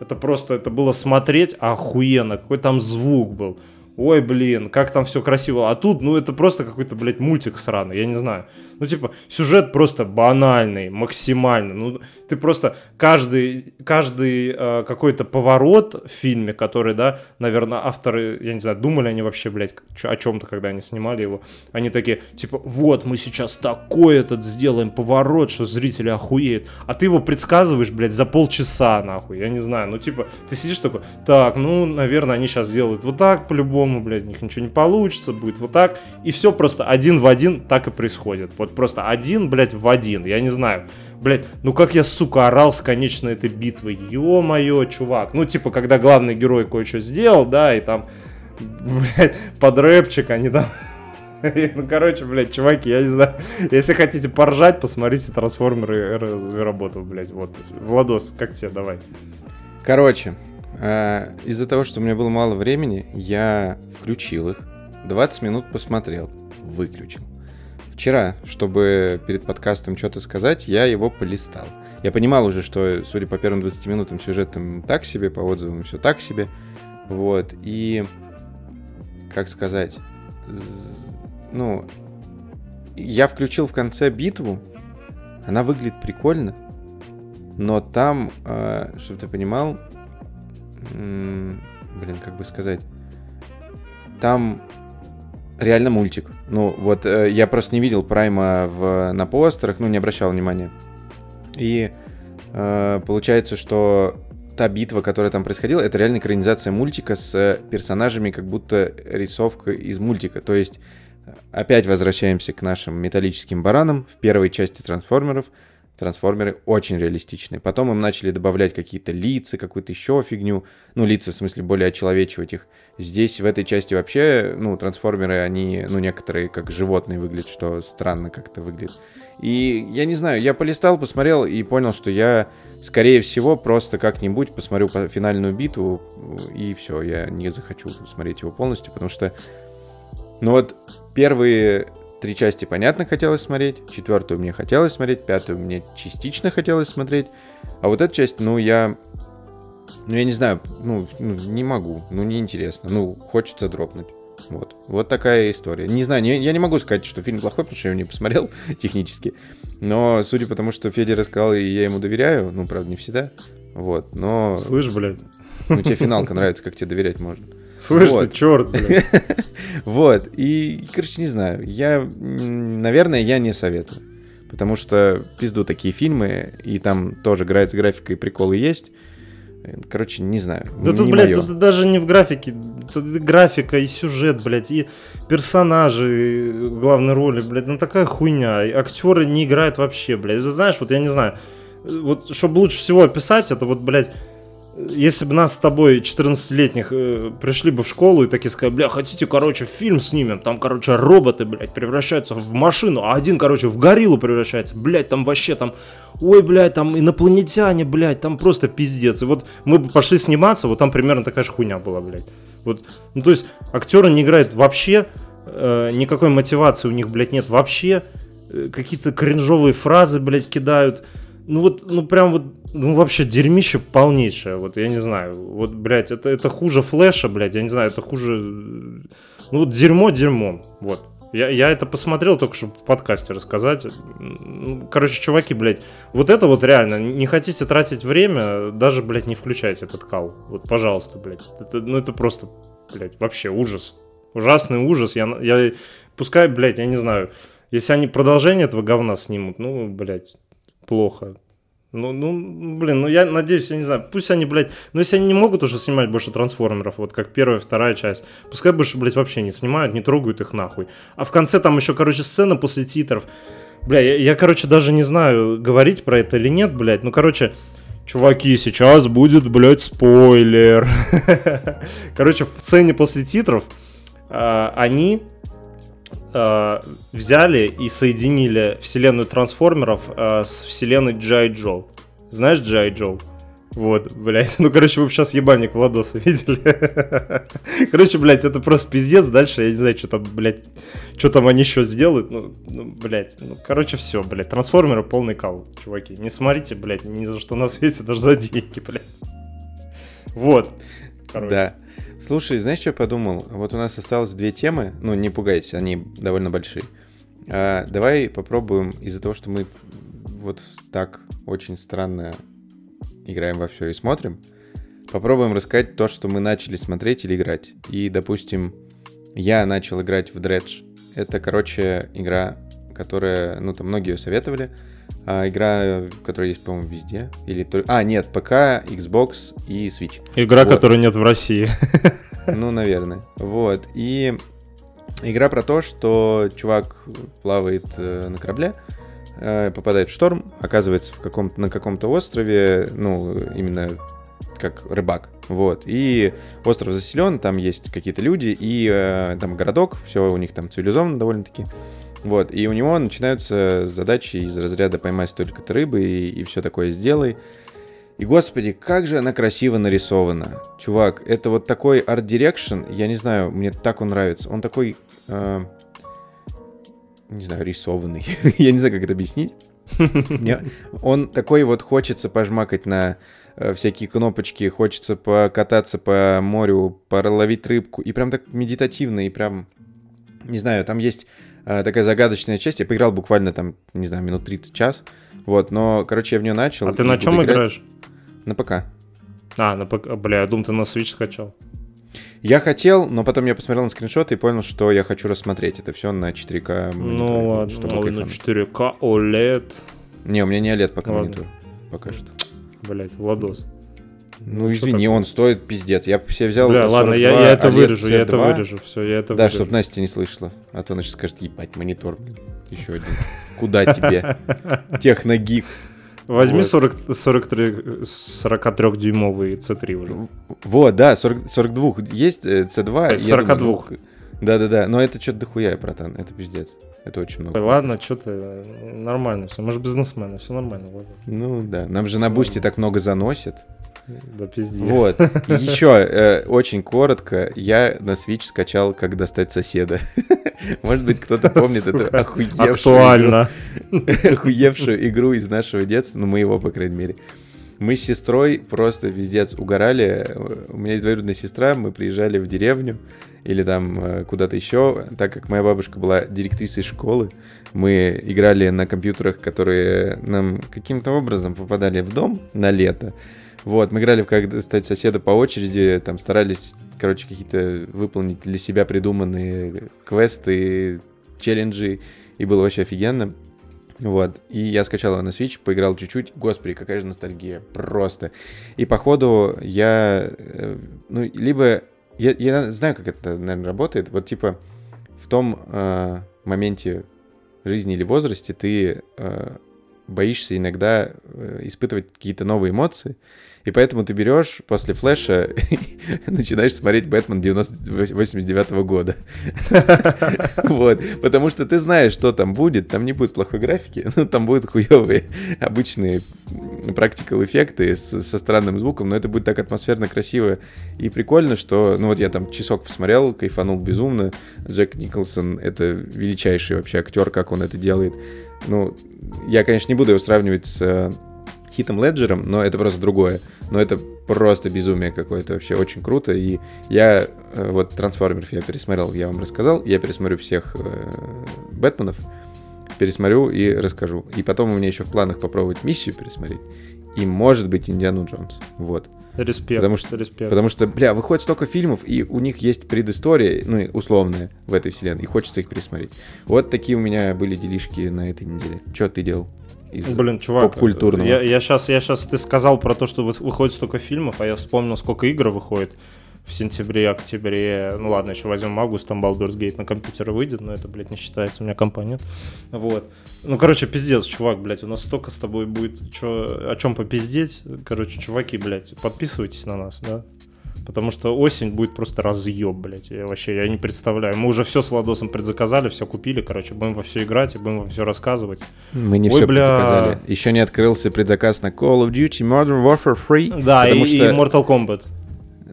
это просто, это было смотреть охуенно, какой там звук был ой, блин, как там все красиво. А тут, ну, это просто какой-то, блядь, мультик сраный, я не знаю. Ну, типа, сюжет просто банальный, максимально. Ну, ты просто каждый, каждый э, какой-то поворот в фильме, который, да, наверное, авторы, я не знаю, думали они вообще, блядь, о чем-то, когда они снимали его. Они такие, типа, вот, мы сейчас такой этот сделаем поворот, что зрители охуеют. А ты его предсказываешь, блядь, за полчаса, нахуй. Я не знаю, ну, типа, ты сидишь такой, так, ну, наверное, они сейчас делают вот так по-любому по-другому, блядь, у них ничего не получится, будет вот так. И все просто один в один так и происходит. Вот просто один, блядь, в один. Я не знаю. Блядь, ну как я, сука, орал с конечной этой битвы. Ё-моё, чувак. Ну, типа, когда главный герой кое-что сделал, да, и там, блядь, под рэпчик они там... Ну, короче, блядь, чуваки, я не знаю. Если хотите поржать, посмотрите трансформеры эры звероботов, блядь. Вот. Владос, как тебе, давай. Короче, а, из-за того, что у меня было мало времени, я включил их, 20 минут посмотрел, выключил. Вчера, чтобы перед подкастом что-то сказать, я его полистал. Я понимал уже, что, судя по первым 20 минутам, сюжет там так себе, по отзывам все так себе. Вот, и... Как сказать? Ну, я включил в конце битву, она выглядит прикольно, но там, э, чтобы ты понимал, блин, как бы сказать, там реально мультик. Ну, вот э, я просто не видел Прайма в, на постерах, ну, не обращал внимания. И э, получается, что та битва, которая там происходила, это реально экранизация мультика с персонажами, как будто рисовка из мультика. То есть опять возвращаемся к нашим металлическим баранам в первой части трансформеров – трансформеры очень реалистичные. Потом им начали добавлять какие-то лица, какую-то еще фигню. Ну, лица, в смысле, более очеловечивать их. Здесь, в этой части вообще, ну, трансформеры, они, ну, некоторые как животные выглядят, что странно как-то выглядит. И я не знаю, я полистал, посмотрел и понял, что я, скорее всего, просто как-нибудь посмотрю по финальную битву, и все, я не захочу смотреть его полностью, потому что, ну вот, первые Три части, понятно, хотелось смотреть. Четвертую мне хотелось смотреть. Пятую мне частично хотелось смотреть. А вот эту часть, ну, я... Ну, я не знаю, ну, ну не могу. Ну, неинтересно. Ну, хочется дропнуть. Вот. Вот такая история. Не знаю, не, я не могу сказать, что фильм плохой, потому что я его не посмотрел технически. Но судя по тому, что Федя рассказал, и я ему доверяю, ну, правда, не всегда. Вот, но... Слышь, блядь. Ну, тебе финалка нравится, как тебе доверять можно. Слышь вот. ты, черт, вот, и, короче, не знаю. Я, наверное, я не советую. Потому что пизду такие фильмы, и там тоже играет с графикой приколы есть. Короче, не знаю. Да тут, блядь, моё. тут даже не в графике. Тут графика и сюжет, блядь, и персонажи главной роли, блядь, ну такая хуйня. Актеры не играют вообще, блядь. Ты знаешь, вот я не знаю. Вот, чтобы лучше всего описать, это вот, блядь, если бы нас с тобой, 14-летних, э, пришли бы в школу и такие сказали, бля, хотите, короче, фильм снимем, там, короче, роботы, блядь, превращаются в машину, а один, короче, в гориллу превращается, блядь, там вообще там, ой, блядь, там инопланетяне, блядь, там просто пиздец. И вот мы бы пошли сниматься, вот там примерно такая же хуйня была, блядь. Вот, ну, то есть, актеры не играют вообще, э, никакой мотивации у них, блядь, нет вообще, э, какие-то кринжовые фразы, блядь, кидают, ну вот, ну прям вот, ну вообще дерьмище полнейшее, вот я не знаю, вот, блядь, это, это хуже флеша, блядь, я не знаю, это хуже, ну вот дерьмо дерьмо, вот. Я, я это посмотрел только чтобы в подкасте рассказать. Ну, короче, чуваки, блядь, вот это вот реально, не хотите тратить время, даже, блядь, не включайте этот кал. Вот, пожалуйста, блядь. Это, ну, это просто, блядь, вообще ужас. Ужасный ужас. Я, я, пускай, блядь, я не знаю, если они продолжение этого говна снимут, ну, блядь, плохо. Ну, ну, блин, ну я надеюсь, я не знаю, пусть они, блядь, ну если они не могут уже снимать больше трансформеров, вот как первая, вторая часть, пускай больше, блядь, вообще не снимают, не трогают их нахуй. А в конце там еще, короче, сцена после титров. Бля, я, я короче, даже не знаю, говорить про это или нет, блядь, ну, короче, чуваки, сейчас будет, блядь, спойлер. короче, в сцене после титров э, они э, взяли и соединили вселенную трансформеров э, с вселенной Джай Джо. Знаешь Джай Джо? Вот, блядь. Ну, короче, вы сейчас ебальник Владоса видели. короче, блядь, это просто пиздец. Дальше я не знаю, что там, блядь, что там они еще сделают. Ну, ну блядь, ну, короче, все, блядь. Трансформеры полный кал, чуваки. Не смотрите, блядь, ни за что на свете, даже за деньги, блядь. Вот. Короче. Да. Слушай, знаешь, что я подумал? Вот у нас осталось две темы. Ну, не пугайтесь, они довольно большие. А, давай попробуем из-за того, что мы вот так очень странно играем во все и смотрим, попробуем рассказать то, что мы начали смотреть или играть. И, допустим, я начал играть в Dredge. Это, короче, игра, которая, ну, там многие ее советовали. А, игра, которая есть, по-моему, везде. Или то... А, нет, ПК, Xbox и Switch. Игра, вот. которой нет в России. Ну, наверное. Вот. И игра про то, что чувак плавает э, на корабле, э, попадает в шторм, оказывается в каком на каком-то острове, ну, именно как рыбак. Вот. И остров заселен, там есть какие-то люди, и э, там городок, все у них там цивилизованно довольно-таки. Вот, и у него начинаются задачи из разряда поймать столько-то рыбы и, и все такое сделай. И, господи, как же она красиво нарисована. Чувак, это вот такой арт-дирекшн, я не знаю, мне так он нравится. Он такой, э, не знаю, рисованный. я не знаю, как это объяснить. Он такой вот хочется пожмакать на э, всякие кнопочки, хочется покататься по морю, проловить рыбку. И прям так медитативно, и прям, не знаю, там есть Э, такая загадочная часть. Я поиграл буквально там, не знаю, минут 30 час. Вот, но, короче, я в нее начал. А ты на чем играть играешь? На ПК. А, на ПК. Бля, я думал, ты на Switch скачал. Я хотел, но потом я посмотрел на скриншоты и понял, что я хочу рассмотреть это все на 4К мониторе, Ну ладно, чтобы ой, на кайфануть. 4К OLED. Не, у меня не OLED пока Ладно. монитор. Пока что. Блять, Владос. Ну, что извини, такое? он стоит пиздец. Я себе взял Бля, ладно, я, 42 я это OLED вырежу, я это C2. вырежу. Все, я это Да, вырежу. чтобы Настя не слышала. А то она сейчас скажет, ебать, монитор, блин. Еще один. Куда тебе? Техногик. Возьми Вот. 40, 43, 43-дюймовый C3 уже. Вот, да, 40, 42 есть э, C2. Из я думаю, 42. ну, Да-да-да, но это что-то дохуя, братан. Это пиздец. Это очень много. Ладно, что ты, э, нормально все. Мы же бизнесмены, все нормально. Ну да, нам же на бусте так много заносит. Да пиздец. Вот. Еще э, очень коротко, я на Switch скачал, как достать соседа. Может быть, кто-то помнит эту Сука, охуевшую Актуально. игру- охуевшую игру из нашего детства, ну, моего, по крайней мере. Мы с сестрой просто вездец угорали. У меня есть двоюродная сестра, мы приезжали в деревню или там э, куда-то еще. Так как моя бабушка была директрисой школы, мы играли на компьютерах, которые нам каким-то образом попадали в дом на лето. Вот, мы играли в как достать соседа по очереди, там старались, короче, какие-то выполнить для себя придуманные квесты, челленджи, и было вообще офигенно. Вот, и я скачал его на Switch, поиграл чуть-чуть. Господи, какая же ностальгия, просто. И походу я, э, ну, либо... Я, я знаю, как это, наверное, работает. Вот, типа, в том э, моменте жизни или возрасте ты э, боишься иногда э, испытывать какие-то новые эмоции, и поэтому ты берешь после флеша начинаешь смотреть Бэтмен 90 89 года. Вот, потому что ты знаешь, что там будет, там не будет плохой графики, ну, там будут хуевые обычные практикал эффекты со странным звуком, но это будет так атмосферно, красиво и прикольно, что, ну вот я там часок посмотрел, кайфанул безумно, Джек Николсон это величайший вообще актер, как он это делает. Ну, я, конечно, не буду его сравнивать с э, Хитом Леджером, но это просто другое. Но это просто безумие какое-то вообще, очень круто. И я э, вот трансформеров я пересмотрел, я вам рассказал. Я пересмотрю всех э, Бэтменов, пересмотрю и расскажу. И потом у меня еще в планах попробовать миссию пересмотреть. И, может быть, Индиану Джонс. Вот. Респект. Потому что- респект. Потому что, бля, выходит столько фильмов, и у них есть предыстория, ну, условная в этой вселенной, и хочется их пересмотреть. Вот такие у меня были делишки на этой неделе. Что ты делал? Из... Блин, чувак, поп-культурного. Я, я, сейчас, я сейчас, ты сказал про то, что вы- выходит столько фильмов, а я вспомнил, сколько игр выходит в сентябре, октябре. Ну ладно, еще возьмем август, там Baldur's Gate на компьютеры выйдет, но это, блядь, не считается, у меня компания. Вот. Ну, короче, пиздец, чувак, блядь, у нас столько с тобой будет чё, о чем попиздеть. Короче, чуваки, блядь, подписывайтесь на нас, да? Потому что осень будет просто разъеб, блядь. Я вообще, я не представляю. Мы уже все с Ладосом предзаказали, все купили, короче, будем во все играть и будем во все рассказывать. Мы не Ой, все бля. предзаказали. Еще не открылся предзаказ на Call of Duty Modern Warfare Free. Да, и, потому и что, Mortal Kombat.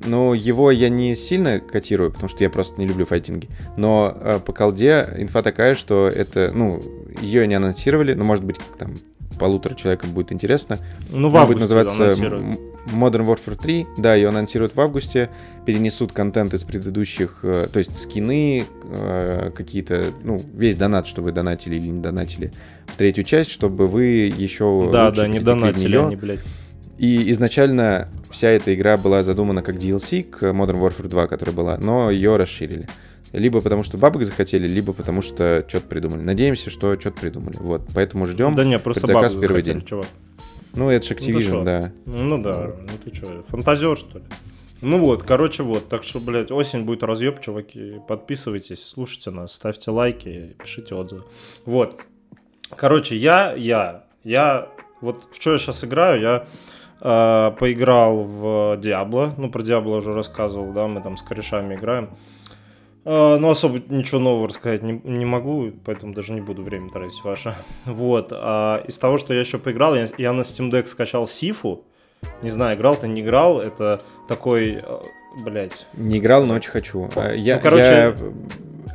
ну, его я не сильно котирую, потому что я просто не люблю файтинги. Но э, по колде инфа такая, что это, ну, ее не анонсировали, но, может быть, там полутора человекам будет интересно. Ну, в Она будет называться Modern Warfare 3. Да, ее анонсируют в августе. Перенесут контент из предыдущих, э, то есть скины, э, какие-то, ну, весь донат, что вы донатили или не донатили в третью часть, чтобы вы еще Да, да, не донатили они, блядь. И изначально вся эта игра была задумана как DLC к Modern Warfare 2, которая была, но ее расширили. Либо потому что бабок захотели, либо потому что что-то придумали. Надеемся, что что-то придумали. Вот, поэтому ждем. Да не, просто бабу первый захотели, день. чувак. Ну, это же ты Activision, шо? да. Ну да, ну ты что, фантазер, что ли? Ну вот, короче, вот. Так что, блядь, осень будет разъеб, чуваки. Подписывайтесь, слушайте нас, ставьте лайки, пишите отзывы. Вот. Короче, я, я, я, вот в что я сейчас играю, я э, поиграл в Диабло, ну про Диабло уже рассказывал, да, мы там с корешами играем. Э, ну, особо ничего нового рассказать не, не могу, поэтому даже не буду время тратить ваше. Вот. А из того, что я еще поиграл, я, я на Steam Deck скачал Сифу. Не знаю, играл ты, не играл. Это такой, э, блядь, Не играл, но очень хочу. А, Я, Ну, короче- я-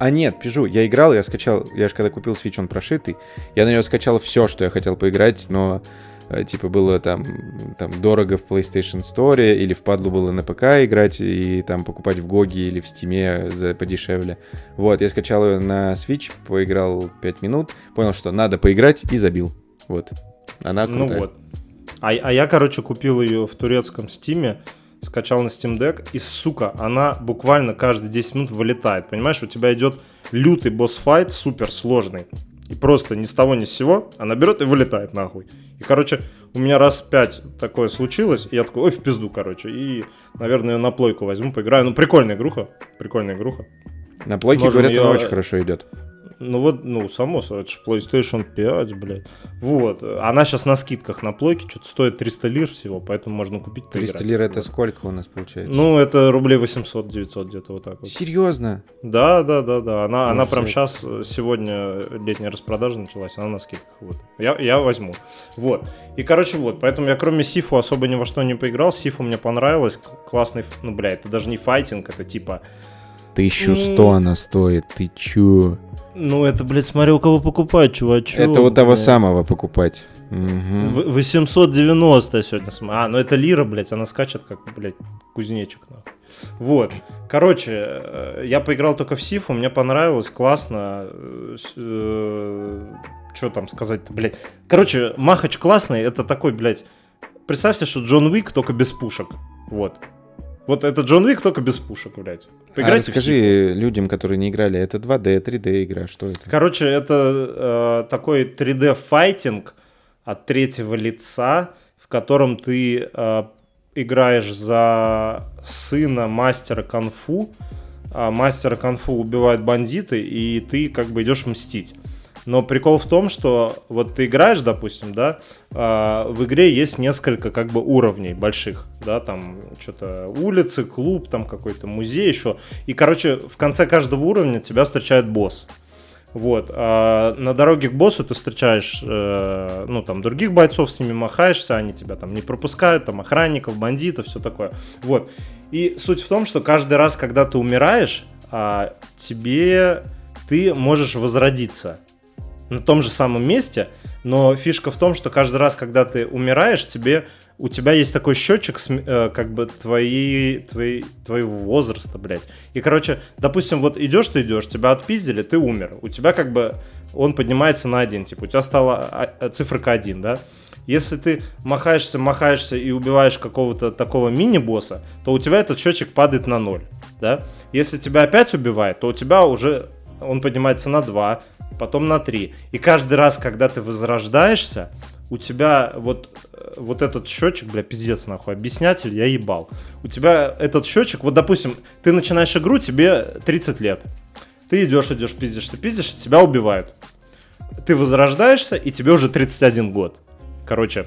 А нет, пизжу, я играл, я скачал, я же когда купил Switch, он прошитый, я на него скачал все, что я хотел поиграть, но типа было там, там дорого в PlayStation Store или впадло было на ПК играть и там покупать в Гоге или в Стиме за подешевле. Вот, я скачал ее на Switch, поиграл 5 минут, понял, что надо поиграть и забил. Вот. Она Ну крутая. вот. А, а я, короче, купил ее в турецком стиме, скачал на Steam Deck, и, сука, она буквально каждые 10 минут вылетает. Понимаешь, у тебя идет лютый босс-файт, супер сложный. И просто ни с того ни с сего она берет и вылетает нахуй. И, короче, у меня раз пять такое случилось, и я такой, ой, в пизду, короче. И, наверное, ее на плойку возьму, поиграю. Ну, прикольная игруха, прикольная игруха. На плойке, Можем говорят, она её- очень хорошо идет. Ну вот, ну, само собой, это же PlayStation 5, блядь. Вот. Она сейчас на скидках на плойке, что-то стоит 300 лир всего, поэтому можно купить 300 поиграть. лир это Вот. сколько у нас получается? Ну, это рублей 800-900 где-то вот так вот. Серьезно? Да, да, да, да. Она, она прям сейчас, сегодня летняя распродажа началась, она на скидках. Вот. Я, я возьму. Вот. И, короче, вот. Поэтому я кроме Сифу особо ни во что не поиграл. Сифу мне понравилось. Классный, ну, бля, это даже не файтинг, это типа... 1100 она стоит, ты чё? Ну, это, блядь, смотри, у кого покупать, чувачок. Это вот того блядь. самого покупать. В- 890 сегодня. А, ну это лира, блядь, она скачет как, блядь, кузнечик. нахуй. Вот. Короче, э, я поиграл только в Сифу, мне понравилось, классно. Что там сказать-то, блядь. Короче, Махач классный, это такой, блядь, представьте, что Джон Уик только без пушек. Вот. Вот это Джон Уик только без пушек, блядь. А Поиграйте Сифу. расскажи людям, которые не играли, это 2D, 3D игра, что это? Короче, это э, такой 3D-файтинг от третьего лица, в котором ты э, играешь за сына мастера конфу. А мастера конфу убивают бандиты, и ты как бы идешь мстить. Но прикол в том, что вот ты играешь, допустим, да, а, в игре есть несколько как бы уровней больших, да, там что-то улицы, клуб, там какой-то музей еще. И, короче, в конце каждого уровня тебя встречает босс. Вот. А на дороге к боссу ты встречаешь, э, ну, там, других бойцов, с ними махаешься, они тебя там не пропускают, там, охранников, бандитов, все такое. Вот. И суть в том, что каждый раз, когда ты умираешь, а, тебе ты можешь возродиться на том же самом месте, но фишка в том, что каждый раз, когда ты умираешь, тебе у тебя есть такой счетчик, э, как бы твои, твои, твоего возраста, блядь. И, короче, допустим, вот идешь ты идешь, тебя отпиздили, ты умер. У тебя как бы он поднимается на один, типа, у тебя стала а, циферка один, да? Если ты махаешься, махаешься и убиваешь какого-то такого мини-босса, то у тебя этот счетчик падает на ноль, да? Если тебя опять убивает, то у тебя уже он поднимается на 2, потом на 3. И каждый раз, когда ты возрождаешься, у тебя вот, э, вот этот счетчик, бля, пиздец нахуй, объяснятель, я ебал. У тебя этот счетчик, вот допустим, ты начинаешь игру, тебе 30 лет. Ты идешь, идешь, пиздишь, ты пиздишь, тебя убивают. Ты возрождаешься, и тебе уже 31 год. Короче,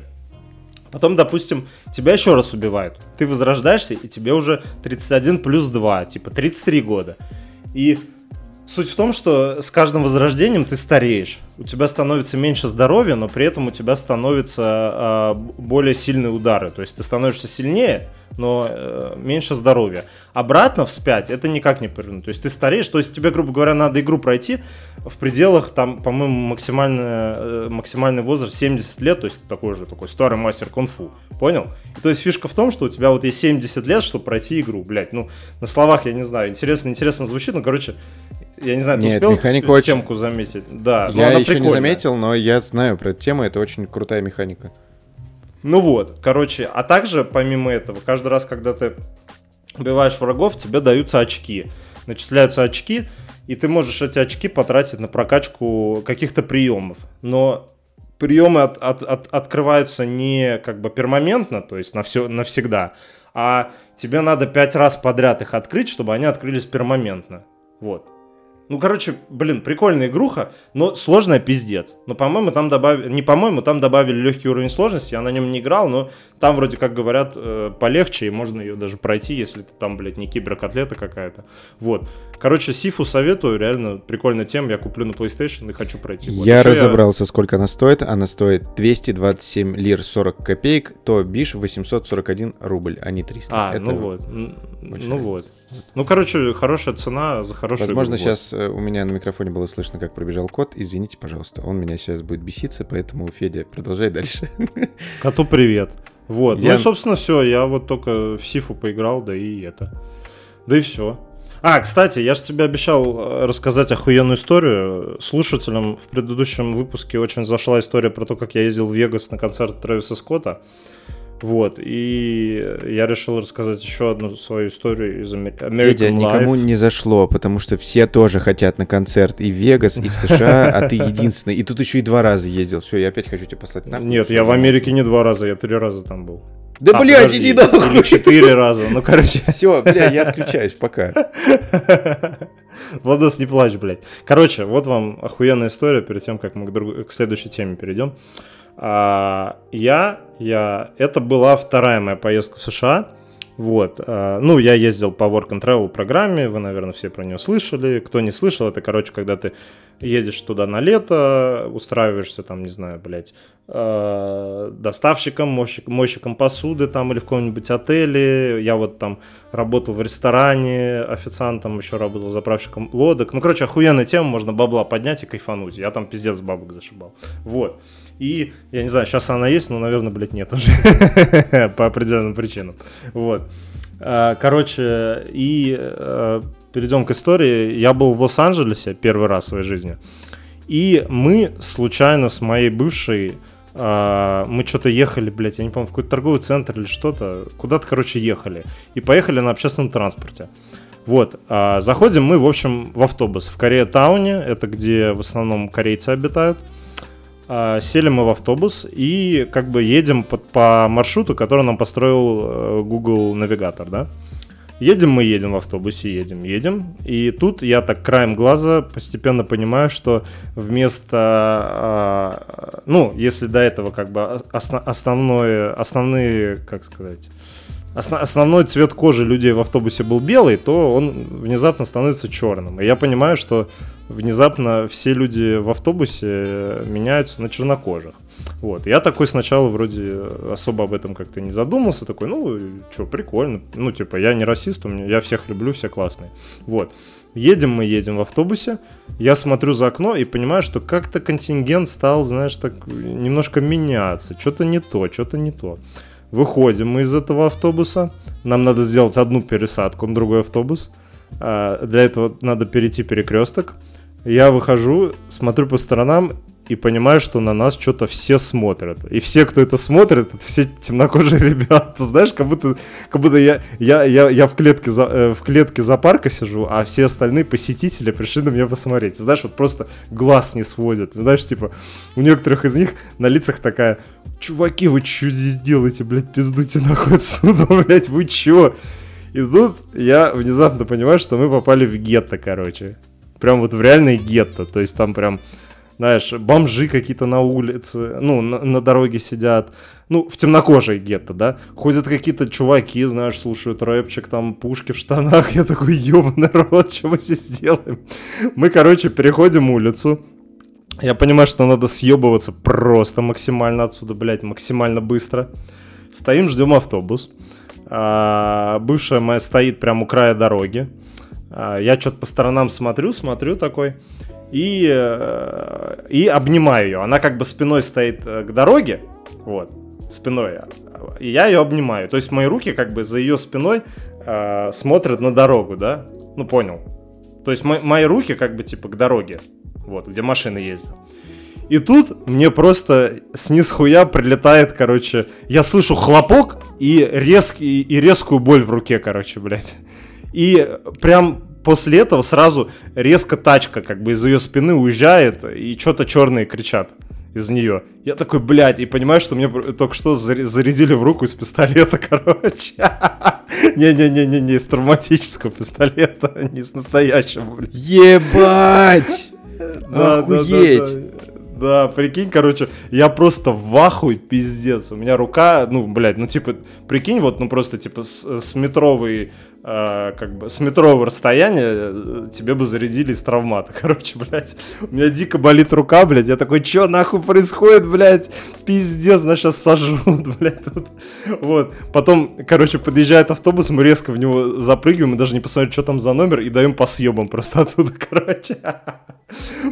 Потом, допустим, тебя еще раз убивают. Ты возрождаешься, и тебе уже 31 плюс 2, типа 33 года. И суть в том, что с каждым возрождением ты стареешь. У тебя становится меньше здоровья, но при этом у тебя становятся б- более сильные удары. То есть ты становишься сильнее, но э, меньше здоровья. Обратно вспять это никак не повернуть. То есть ты стареешь, то есть тебе, грубо говоря, надо игру пройти в пределах, там, по-моему, максимальный, э, максимальный возраст 70 лет, то есть такой же такой старый мастер кунг-фу. Понял? И то есть фишка в том, что у тебя вот есть 70 лет, чтобы пройти игру, блядь. Ну, на словах я не знаю, интересно, интересно звучит, но, короче, я не знаю, ты Нет, успел механика очень- темку заметить? Да, Я еще не прикольная. заметил, но я знаю про эту тему, это очень крутая механика. Ну вот, короче, а также, помимо этого, каждый раз, когда ты убиваешь врагов, тебе даются очки. Начисляются очки, и ты можешь эти очки потратить на прокачку каких-то приемов. Но приемы от- от- от- открываются не как бы пермоментно, то есть на все, навсегда, а тебе надо пять раз подряд их открыть, чтобы они открылись пермоментно. Вот. Ну, короче, блин, прикольная игруха, но сложная пиздец. Но, по-моему, там добавили... Не по-моему, там добавили легкий уровень сложности, я на нем не играл, но там вроде как говорят э, полегче, и можно ее даже пройти, если ты там, блядь, не киберкотлета какая-то. Вот. Короче, Сифу советую, реально прикольная тема, я куплю на PlayStation и хочу пройти. Вот. Я Ещё разобрался, сколько она стоит. Она стоит 227 лир 40 копеек, то бишь 841 рубль, а не 300. А, Это ну вот. Очень Ну вот. Ну, короче, хорошая цена за хорошую Возможно, игру. Сейчас э, у меня на микрофоне было слышно, как пробежал кот. Извините, пожалуйста. Он меня сейчас будет беситься, поэтому, Федя, продолжай дальше. Коту привет. Вот. Я- Ну и, собственно, все. Я вот только в Сифу поиграл, да и это. Да и все. А, кстати, я же тебе обещал э, рассказать охуенную историю. Слушателям в предыдущем выпуске очень зашла история про то, как я ездил в Вегас на концерт Трэвиса Скотта. Вот, и я решил рассказать еще одну свою историю из American Федя, Life. никому не зашло, потому что все тоже хотят на концерт и в Вегас, и в США, а ты единственный. И тут еще и два раза ездил. Все, я опять хочу тебя послать нахуй. Нет, я в Америке не два раза, я три раза там был. Да, А, блядь, подожди, иди нахуй! Четыре раза, ну, короче. Все, бля, я отключаюсь, пока. Владос, не плачь, блядь. Короче, вот вам охуенная история перед тем, как мы к, друг- к следующей теме перейдем. А, я, я, это была вторая моя поездка в США. Вот, а, ну, я ездил по Work and Travel программе, вы, наверное, все про нее слышали. Кто не слышал, это, короче, когда ты едешь туда на лето, устраиваешься там, не знаю, блядь, э, доставщиком, мойщик- мойщиком посуды там или в каком-нибудь отеле. Я вот там работал в ресторане, официантом, еще работал заправщиком лодок. Ну, короче, охуенная тема, можно бабла поднять и кайфануть. Я там пиздец бабок зашибал. Вот. И, я не знаю, сейчас она есть, но, наверное, блядь, нет уже. По определенным причинам. Вот. А, Короче, и э, перейдем к истории. Я был в Лос-Анджелесе первый раз в своей жизни. И мы случайно с моей бывшей, а, мы что-то ехали, блядь, я не помню, в какой-то торговый центр или что-то, куда-то, короче, ехали. И поехали на общественном транспорте. Вот, а, заходим мы, в общем, в автобус в Корея-тауне, это где в основном корейцы обитают. А, Сели мы в автобус и как бы едем по, по маршруту, который нам построил э, Google навигатор, да. Едем мы, едем в автобусе, едем, едем. И тут я так краем глаза постепенно понимаю, что вместо... а, ну, если до этого как бы осно- основное, основные, как сказать... осно- основной цвет кожи людей в автобусе был белый, то он внезапно становится черным. И я понимаю, что внезапно все люди в автобусе э, меняются на чернокожих. Вот. Я такой сначала вроде особо об этом как-то не задумался, такой, ну, что, прикольно. Ну, типа, я не расист, у меня, я всех люблю, все классные. Вот. Едем мы, едем в автобусе, я смотрю за окно и понимаю, что как-то контингент стал, знаешь, так немножко меняться. Что-то не то, что-то не то. Выходим мы из этого автобуса, нам надо сделать одну пересадку на другой автобус. А, Для этого надо перейти перекресток. Я выхожу, смотрю по сторонам и понимаю, что на нас что-то все смотрят. И все, кто это смотрит, это все темнокожие ребята. Знаешь, как будто, как будто я, я, я, я в, клетке за, э, в клетке зоопарка сижу, а все остальные посетители пришли на меня посмотреть. Знаешь, вот просто глаз не сводят. Знаешь, типа, у некоторых из них на лицах такая, чуваки, вы что здесь делаете, блядь, пиздуйте нахуй отсюда, блядь, вы чё? И тут я внезапно понимаю, что мы попали в гетто, короче. Прям вот в реальное гетто. То есть там прям, знаешь, бомжи какие-то на улице, ну, на, на дороге сидят. Ну, в темнокожей гетто, да? Ходят какие-то чуваки, знаешь, слушают рэпчик, там пушки в штанах. Я такой, ёбаный рот, что мы здесь делаем? Мы, короче, переходим улицу. Я понимаю, что надо съебываться просто максимально отсюда, блядь, максимально быстро. Стоим, ждем автобус. А, бывшая моя стоит прямо у края дороги. А, я что-то по сторонам смотрю, смотрю такой. И, э, и обнимаю ее. Она как бы спиной стоит э, к дороге. Вот, спиной. И я ее обнимаю. То есть мои руки как бы за ее спиной э, смотрят на дорогу, да? Ну, понял. То есть мо- мои руки как бы типа к дороге. Вот, где машины ездят. И тут мне просто снизу хуя прилетает, короче, я слышу хлопок и, резкий, и резкую боль в руке, короче, блядь. И прям после этого сразу резко тачка как бы из ее спины уезжает, и что-то черные кричат из нее. Я такой, блядь, и понимаю, что мне только что зарядили в руку из пистолета, короче. Не-не-не-не-не, из травматического пистолета, не с настоящего, блядь. Ебать! Да, Охуеть! Да, да, да. Да, прикинь, короче, я просто в ахуе, пиздец. У меня рука, ну, блядь, ну, типа, прикинь, вот, ну, просто, типа, с, с метровой, э, как бы, с метрового расстояния э, тебе бы зарядили из травмата, короче, блядь. У меня дико болит рука, блядь, я такой, чё нахуй происходит, блядь? Пиздец, нас сейчас сожрут, блядь, тут. Вот, потом, короче, подъезжает автобус, мы резко в него запрыгиваем, мы даже не посмотрим, что там за номер, и даем по съебам просто оттуда, короче.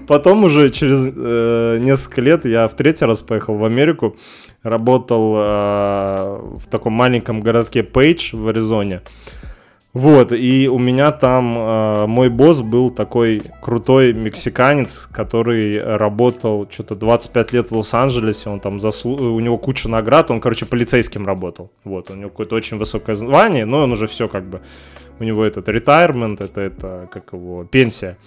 Потом уже через э, несколько лет я в третий раз поехал в Америку, работал э, в таком маленьком городке Пейдж в Аризоне. Вот, и у меня там э, мой босс был такой крутой мексиканец, который работал что-то 25 лет в Лос-Анджелесе, он там заслу... у него куча наград, он, короче, полицейским работал. Вот, у него какое-то очень высокое звание, но он уже все как бы, у него этот retirement, это, это как его, пенсия.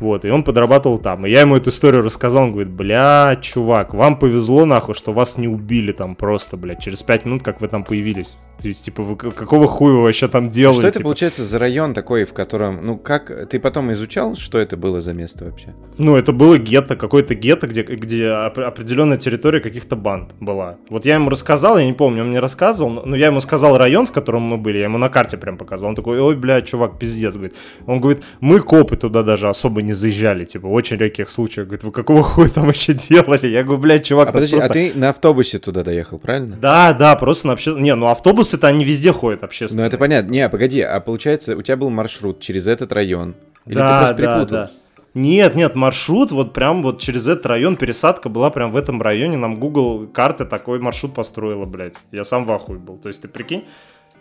Вот, и он подрабатывал там. И я ему эту историю рассказал, он говорит, бля, чувак, вам повезло нахуй, что вас не убили там просто, блядь, через пять минут, как вы там появились. То есть, типа, вы какого хуя вы вообще там делали? Что это типа? получается за район такой, в котором, ну как, ты потом изучал, что это было за место вообще? Ну, это было гетто, какое-то гетто, где, где определенная территория каких-то банд была. Вот я ему рассказал, я не помню, он мне рассказывал, но я ему сказал район, в котором мы были, я ему на карте прям показал. Он такой, ой, бля, чувак, пиздец, говорит. Он говорит, мы копы туда даже особо не заезжали, типа, в очень редких случаях. Говорит, вы какого хуя там вообще делали? Я говорю, блядь, чувак, А подожди, просто... а ты на автобусе туда доехал, правильно? Да, да, просто на общественном... Не, ну автобусы-то они везде ходят общественные. Ну это понятно. Не, погоди, а получается, у тебя был маршрут через этот район? Или да, ты просто да, да. Нет, нет, маршрут вот прям вот через этот район, пересадка была прям в этом районе, нам Google карты такой маршрут построила, блядь. Я сам в ахуе был. То есть ты прикинь,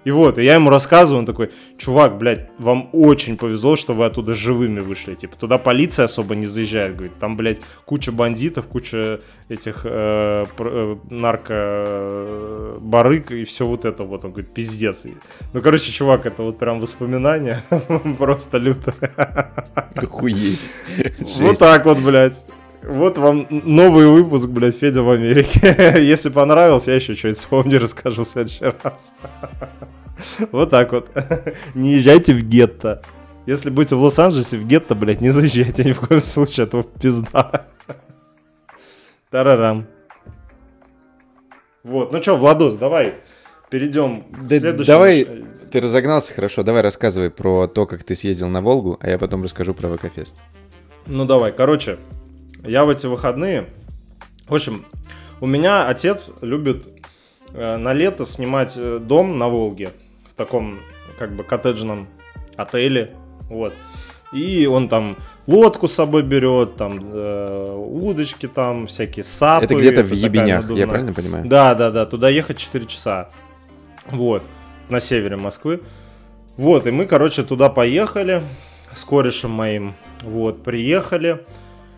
и вот, и я ему рассказываю, он такой, чувак, блядь, вам очень повезло, что вы оттуда живыми вышли. Типа, туда полиция особо не заезжает, говорит, там, блядь, куча бандитов, куча этих э, э, наркобарык и все вот это вот. Он говорит, пиздец. Ну, короче, чувак, это вот прям воспоминания просто люто. Охуеть. Вот так вот, блядь. Вот вам новый выпуск, блядь, Федя в Америке. Если понравился, я еще что-нибудь вспомню, расскажу в следующий раз. Вот так вот. Не езжайте в гетто. Если будете в Лос-Анджелесе, в гетто, блядь, не заезжайте ни в коем случае, это пизда. Тарарам. Вот, ну что, Владос, давай перейдем к Да следующему. давай, ты разогнался, хорошо, давай рассказывай про то, как ты съездил на Волгу, а я потом расскажу про ВК-фест. Ну давай, короче, я в эти выходные... В общем, у меня отец любит э, на лето снимать э, дом на Волге в таком как бы коттеджном отеле, вот. И он там лодку с собой берет, там э, удочки там, всякие сапы. Это где-то в Ебенях, надувная. я правильно понимаю? Да, да, да, туда ехать 4 часа. Вот, на севере Москвы. Вот, и мы, короче, туда поехали с корешем моим. Вот, приехали.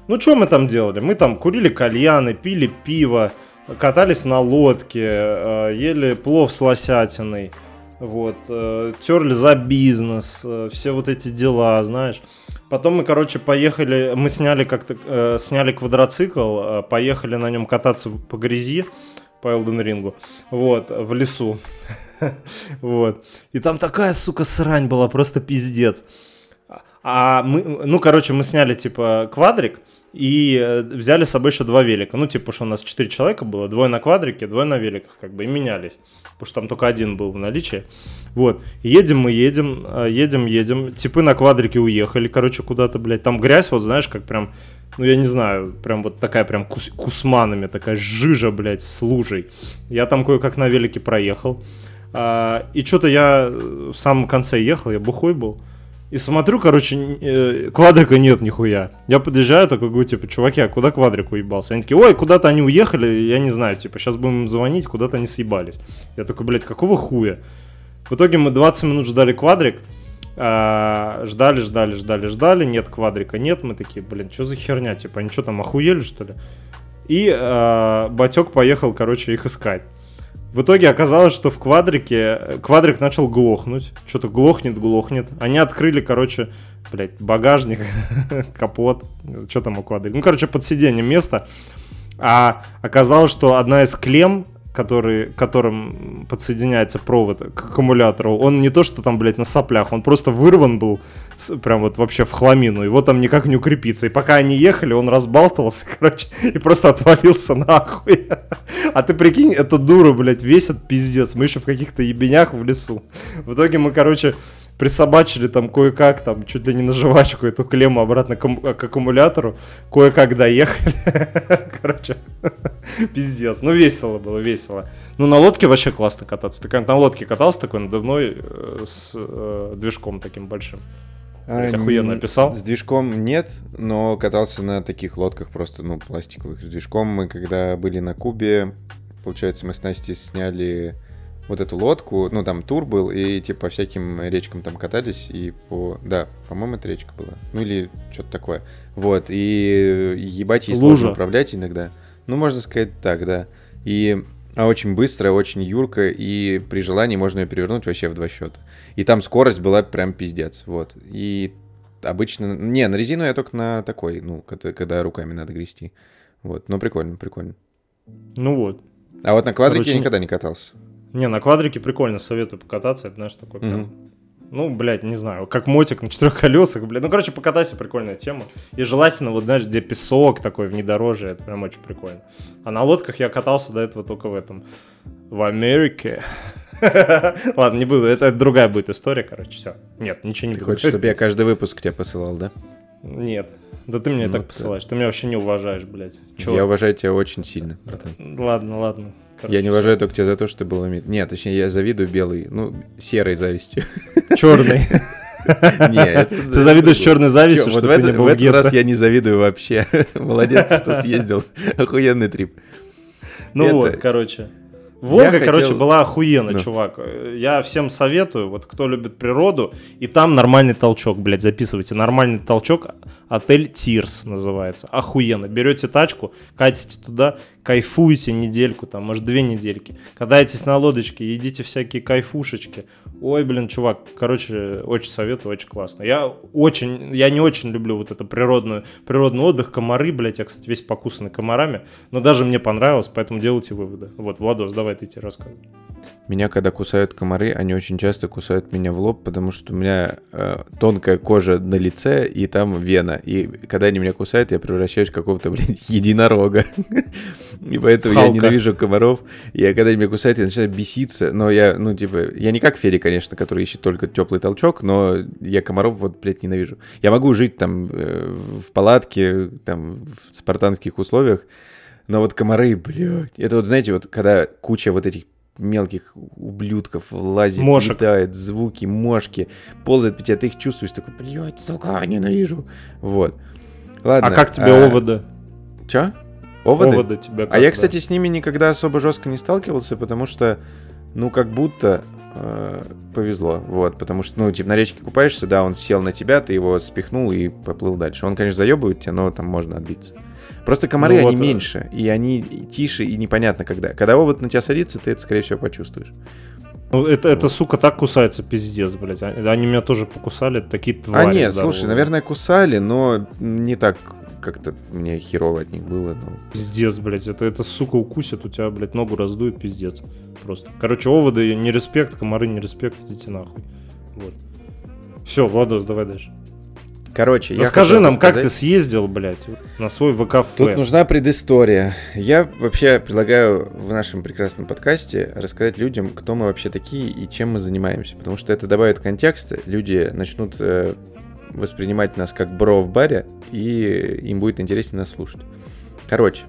Ну, что мы там делали? Мы там курили кальяны, пили пиво, катались на лодке, э, ели плов с лосятиной. Вот, э, терли за бизнес, э, все вот эти дела, знаешь. Потом мы, короче, поехали, мы сняли как-то, э, сняли квадроцикл, поехали на нем кататься по грязи, по Элден Рингу, вот, в лесу. Вот. И там такая, сука, срань была, просто пиздец. А мы, ну, короче, мы сняли, типа, квадрик и э, взяли с собой еще два велика. Ну, типа, что у нас четыре человека было, двое на квадрике, двое на великах, как бы, и менялись. Потому что там только один был в наличии. Вот. Едем мы, едем, э, едем, едем. Типы на квадрике уехали, короче, куда-то, блядь. Там грязь, вот, знаешь, как прям, ну, я не знаю, прям вот такая прям кус- кусманами, такая жижа, блядь, с лужей. Я там кое-как на велике проехал. А, и что-то я в самом конце ехал, я бухой был. И смотрю, короче, э, квадрика нет нихуя. Я подъезжаю, такой говорю, типа, чуваки, а куда квадрик уебался? Они такие, ой, куда-то они уехали, я не знаю, типа, сейчас будем им звонить, куда-то они съебались. Я такой, блядь, какого хуя? В итоге мы 20 минут ждали квадрик, а, ждали, ждали, ждали, ждали, нет квадрика, нет, мы такие, блин, что за херня, типа, они что там, охуели, что ли? И а, Батек поехал, короче, их искать. В итоге оказалось, что в квадрике квадрик начал глохнуть. Что-то глохнет, глохнет. Они открыли, короче, блядь, багажник, капот. Что там у квадрика? Ну, короче, под сиденьем место. А оказалось, что одна из клем, который, которым подсоединяется провод к аккумулятору, он не то, что там, блядь, на соплях, он просто вырван был с- прям вот вообще в хламину. Его там никак не укрепиться. И пока они ехали, он разбалтывался, короче, и просто отвалился нахуй. А ты прикинь, эта дура, блядь, весит пиздец. Мы еще в каких-то ебенях в лесу. В итоге мы, короче, присобачили там кое-как, там, чуть ли не на жвачку эту клемму обратно к, акку- к аккумулятору. Кое-как доехали. Короче, пиздец. Ну, весело было, весело. Ну, на лодке вообще классно кататься. Ты на лодке катался такой надувной э, с э, движком таким большим. Блядь, охуенно м, описал. С движком нет, но катался на таких лодках просто, ну, пластиковых. С движком мы, когда были на Кубе, получается, мы с Настей сняли вот эту лодку, ну там тур был, и типа по всяким речкам там катались, и по... Да, по-моему, это речка была. Ну или что-то такое. Вот, и ебать ей Лужа. сложно управлять иногда. Ну, можно сказать так, да. И а очень быстро, очень юрко, и при желании можно ее перевернуть вообще в два счета. И там скорость была прям пиздец, вот. И обычно... Не, на резину я только на такой, ну, когда, когда руками надо грести. Вот, ну прикольно, прикольно. Ну вот. А вот на квадрике Короче, я никогда не катался. Не, на квадрике прикольно, советую покататься. Это, знаешь, такой прям... Ну, блядь, не знаю, как мотик на четырех колесах, блядь. Ну, короче, покатайся, прикольная тема. И желательно, вот, знаешь, где песок такой, внедорожье, это прям очень прикольно. А на лодках я катался до этого только в этом, в Америке. Ладно, не буду, это другая будет история, короче, все. Нет, ничего не Ты хочешь, чтобы я каждый выпуск тебе посылал, да? Нет. Да ты меня и Ну, так ты- посылаешь, ты меня вообще не уважаешь, блядь. Я уважаю тебя очень сильно, братан. Ладно, ладно. Я не уважаю только тебя за то, что ты был в Нет, точнее, я завидую белой, ну, серой завистью. Черный. Не, это- Ты завидуешь черной завистью, что вот в, ты этот- не был в в этот раз я не завидую вообще. Молодец, что съездил. Охуенный трип. Ну вот, короче. Волга, хотел- короче, была охуенная, Ну. чувак. Я всем советую, вот кто любит природу, и там нормальный толчок, блядь, записывайте. Нормальный толчок, отель Тирс называется. Охуенно. Берете тачку, катите туда, кайфуете недельку, там, может, две недельки. Катаетесь на лодочке, едите всякие кайфушечки. Ой, блин, чувак, короче, очень советую, очень классно. Я очень, я не очень люблю вот это природную, природный отдых, комары, блядь, я, кстати, весь покусанный комарами, но даже мне понравилось, поэтому делайте выводы. Вот, Владос, давай ты тебе рассказывай. Меня, когда кусают комары, они очень часто кусают меня в лоб, потому что у меня э, тонкая кожа на лице, и там вена. И когда они меня кусают, я превращаюсь в какого-то, блядь, единорога. И поэтому я Халка. ненавижу комаров. И когда они меня кусают, я начинаю беситься. Но я, ну, типа, я не как Фери, конечно, который ищет только теплый толчок, но я комаров вот, блядь, ненавижу. Я могу жить там э, в палатке, там, в спартанских условиях, но вот комары, блядь, это вот, знаете, вот когда куча вот этих мелких ублюдков лазит, Мошек. летает, звуки, мошки, ползает по тебе, ты их чувствуешь, такой, блядь, сука, ненавижу. Вот. Ладно. а как тебе а, оводы? Чё? Оводы? Оводы тебе как, А я, да? кстати, с ними никогда особо жестко не сталкивался, потому что, ну, как будто э, повезло, вот, потому что, ну, типа, на речке купаешься, да, он сел на тебя, ты его спихнул и поплыл дальше. Он, конечно, заебывает тебя, но там можно отбиться. Просто комары, Ну они вот, э. меньше, и они тише, и непонятно когда. Когда овод на тебя садится, ты это, скорее всего, почувствуешь. Ну, это, эта сука так кусается, пиздец, блядь. А- Они меня тоже покусали, такие твари а нет, здоровые. слушай, наверное, кусали, но не так как-то мне херово от них было. ну. Пиздец, блядь, это, это сука укусит, у тебя, блядь, ногу раздует, пиздец. Просто. Короче, оводы не респект, комары не респект, идите нахуй. Вот. Все, Владос, давай дальше. Короче, я Расскажи хотел нам, как ты съездил, блядь, на свой ВК Тут нужна предыстория. Я вообще предлагаю в нашем прекрасном подкасте рассказать людям, кто мы вообще такие и чем мы занимаемся. Потому что это добавит контекста, люди начнут э, воспринимать нас как бро в баре, и им будет интереснее нас слушать. Короче,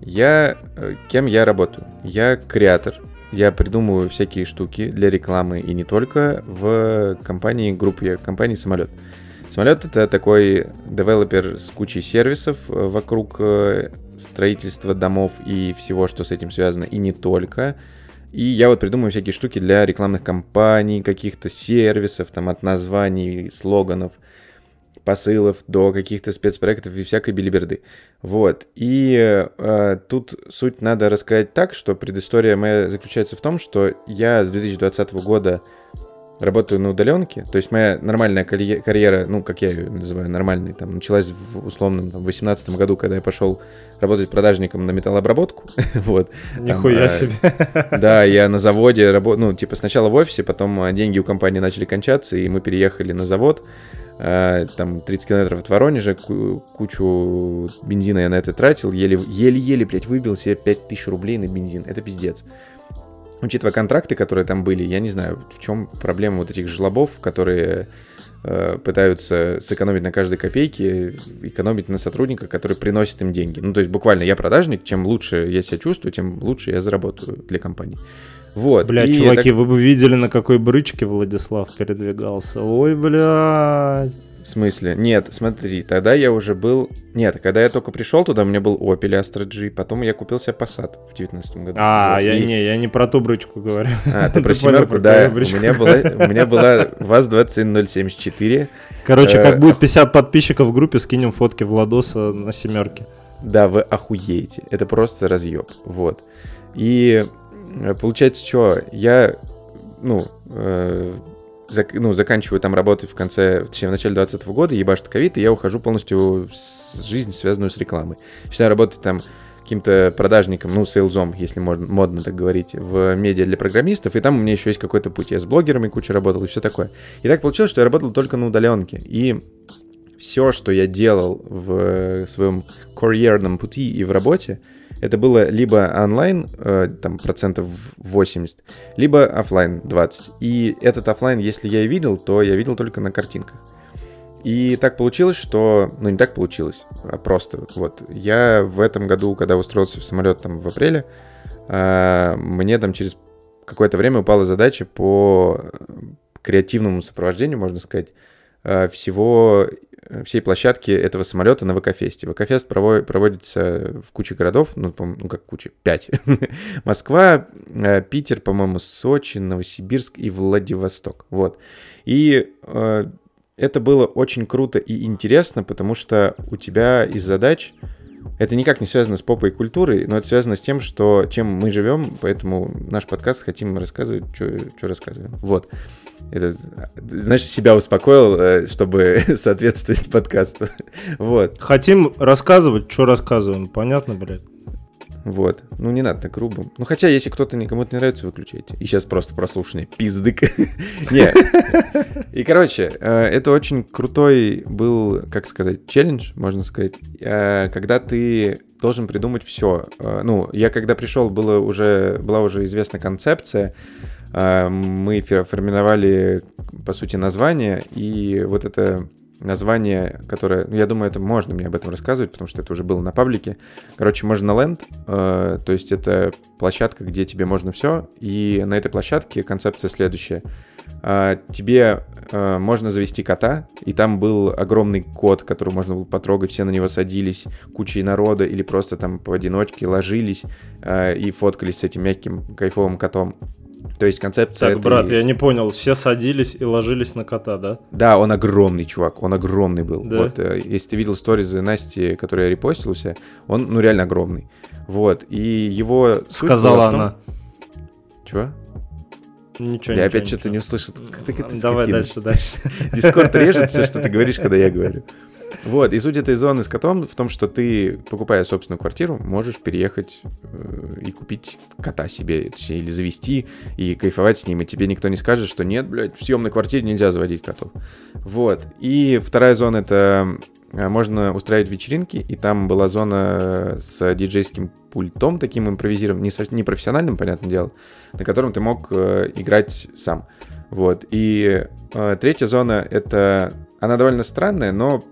я... э, Кем я работаю? Я креатор. Я придумываю всякие штуки для рекламы и не только в компании, группе компании «Самолет». Самолет это такой девелопер с кучей сервисов э, вокруг э, строительства домов и всего, что с этим связано, и не только. И я вот придумываю всякие штуки для рекламных кампаний, каких-то сервисов, там от названий, слоганов, посылов до каких-то спецпроектов и всякой билиберды. Вот. И э, тут суть надо рассказать так, что предыстория моя заключается в том, что я с 2020 года работаю на удаленке, то есть моя нормальная карье- карьера, ну, как я ее называю, нормальной, там, началась в условном там, 18 году, когда я пошел работать продажником на металлообработку, вот. Нихуя э, себе. Да, я на заводе работал, ну, типа сначала в офисе, потом а, деньги у компании начали кончаться, и мы переехали на завод, а, там 30 километров от Воронежа, ку- кучу бензина я на это тратил, еле- еле-еле, блядь, выбил себе 5000 рублей на бензин, это пиздец. Учитывая контракты, которые там были, я не знаю, в чем проблема вот этих жлобов, которые э, пытаются сэкономить на каждой копейке, экономить на сотрудниках, которые приносят им деньги. Ну, то есть буквально я продажник, чем лучше я себя чувствую, тем лучше я заработаю для компании. Вот. Блядь, и чуваки, так- вы бы видели, на какой брычке Владислав передвигался. Ой, блядь. В смысле? Нет, смотри, тогда я уже был... Нет, когда я только пришел туда, у меня был Opel Astra G, потом я купил себе Passat в 19 году. А, Вот, я и- не, я не про ту брючку говорю. А, ты про семерку, да. У меня была, у меня была ВАЗ-21074. Короче, Э, как будет 50 подписчиков в группе, скинем фотки Владоса на семерке. Да, вы охуеете. Это просто разъеб. Вот. И э, получается, что я, ну, э, зак- ну, заканчиваю там работать в конце, точнее, в начале 2020 года, ебашит ковид, и я ухожу полностью с- жизнь, связанную с рекламой. Начинаю работать там каким-то продажником, ну, sales ом, если можно, модно так говорить, в медиа для программистов, и там у меня еще есть какой-то путь. Я с блогерами куча работал и все такое. И так получилось, что я работал только на удаленке. И все, что я делал в своем карьерном пути и в работе, это было либо онлайн, э, там, процентов 80, либо оффлайн 20. И этот оффлайн, если я и видел, то я видел только на картинках. И так получилось, что... Ну, не так получилось, а просто вот. Я в этом году, когда устроился в самолет там в апреле, э, мне там через какое-то время упала задача по э, креативному сопровождению, можно сказать, э, всего всей площадки этого самолета на ВК-фесте. ВК-фест прово- проводится в куче городов, ну, ну как куча, пять. Москва, э, Питер, по-моему, Сочи, Новосибирск и Владивосток. Вот. И э, это было очень круто и интересно, потому что у тебя из задач это никак не связано с попой и культурой, но это связано с тем, что чем мы живем, поэтому наш подкаст хотим рассказывать, что рассказываем. Вот. Это, знаешь, себя успокоил, э, чтобы соответствовать подкасту. Вот, Хотим рассказывать, что рассказываем. Понятно, блядь? Вот. Ну, не надо так грубо. Ну, хотя, если кто-то никому-то не нравится, выключайте. И сейчас просто прослушанный пиздык. Не. И, короче, э, это очень крутой был, как сказать, челлендж, можно сказать, э, когда ты должен придумать все. Ну, я когда пришел, было уже, была уже известна концепция, э, мы формировали, по сути, название, и вот это название, которое, ну, я думаю, это можно мне об этом рассказывать, потому что это уже было на паблике. Короче, можно ленд, э, то есть это площадка, где тебе можно все, и на этой площадке концепция следующая. А, тебе э, можно завести кота, и там был огромный кот, который можно было потрогать, все на него садились, кучей народа, или просто там поодиночке ложились э, и фоткались с этим мягким кайфовым котом. То есть концепция... Так, этой- брат, я не понял. Все садились и ложились на кота, да? Да, он огромный, чувак, он огромный был. Да? Вот, э, если ты видел сторизы Насти, которые я репостил у себя, он, ну, реально огромный. Вот, и его... Сказала том- она. Чего? Ничего, я ничего, опять что-то не услышал. Давай скотина. дальше, дальше. Дискорд режет все, что ты говоришь, когда я говорю. Вот, и суть этой зоны с котом в том, что ты, покупая собственную квартиру, можешь переехать э, и купить кота себе, точнее, или завести, и кайфовать с ним, и тебе никто не скажет, что нет, блядь, в съемной квартире нельзя заводить котов. Вот, и вторая зона — это э, можно устраивать вечеринки, и там была зона с диджейским пультом, таким импровизированным, не, не профессиональным, понятное дело, на котором ты мог э, играть сам. Вот. И э, третья зона это. Она довольно странная, но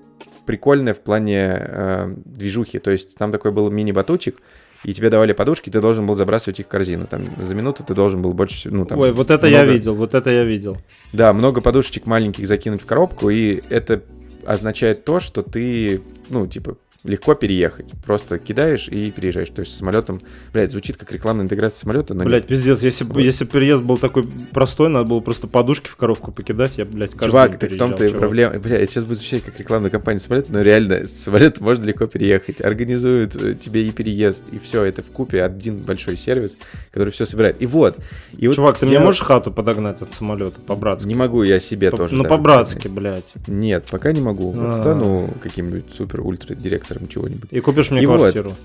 прикольная в плане э, движухи. То есть там такой был мини-батутик, и тебе давали подушки, ты должен был забрасывать их в корзину. Там за минуту ты должен был больше. Ну, там, Ой, вот это я много- видел, вот это я видел. Да, много подушечек маленьких закинуть в коробку, и это означает то, что ты, ну, типа, легко переехать. Просто кидаешь и переезжаешь. То есть самолетом, блядь, звучит как рекламная интеграция самолета, но нет. Блять, пиздец, если Вот. если переезд был такой простой, надо было просто подушки в коробку покидать, я, блядь, каждый Чувак, так в том-то и проблема. Бля, это сейчас будет звучать как рекламная кампания самолета, но реально с самолета можно легко переехать. Организуют э, тебе и переезд, и все. Это в купе один большой сервис, который все собирает. И вот. И вот Чувак, ты я мне можешь хату подогнать от самолета по-братски? Не могу я себе По- тоже. ну, да. по-братски, блядь. Нет, пока не могу. Вот А. стану каким-нибудь супер-ультра директором чего-нибудь. И купишь мне И вот. квартиру.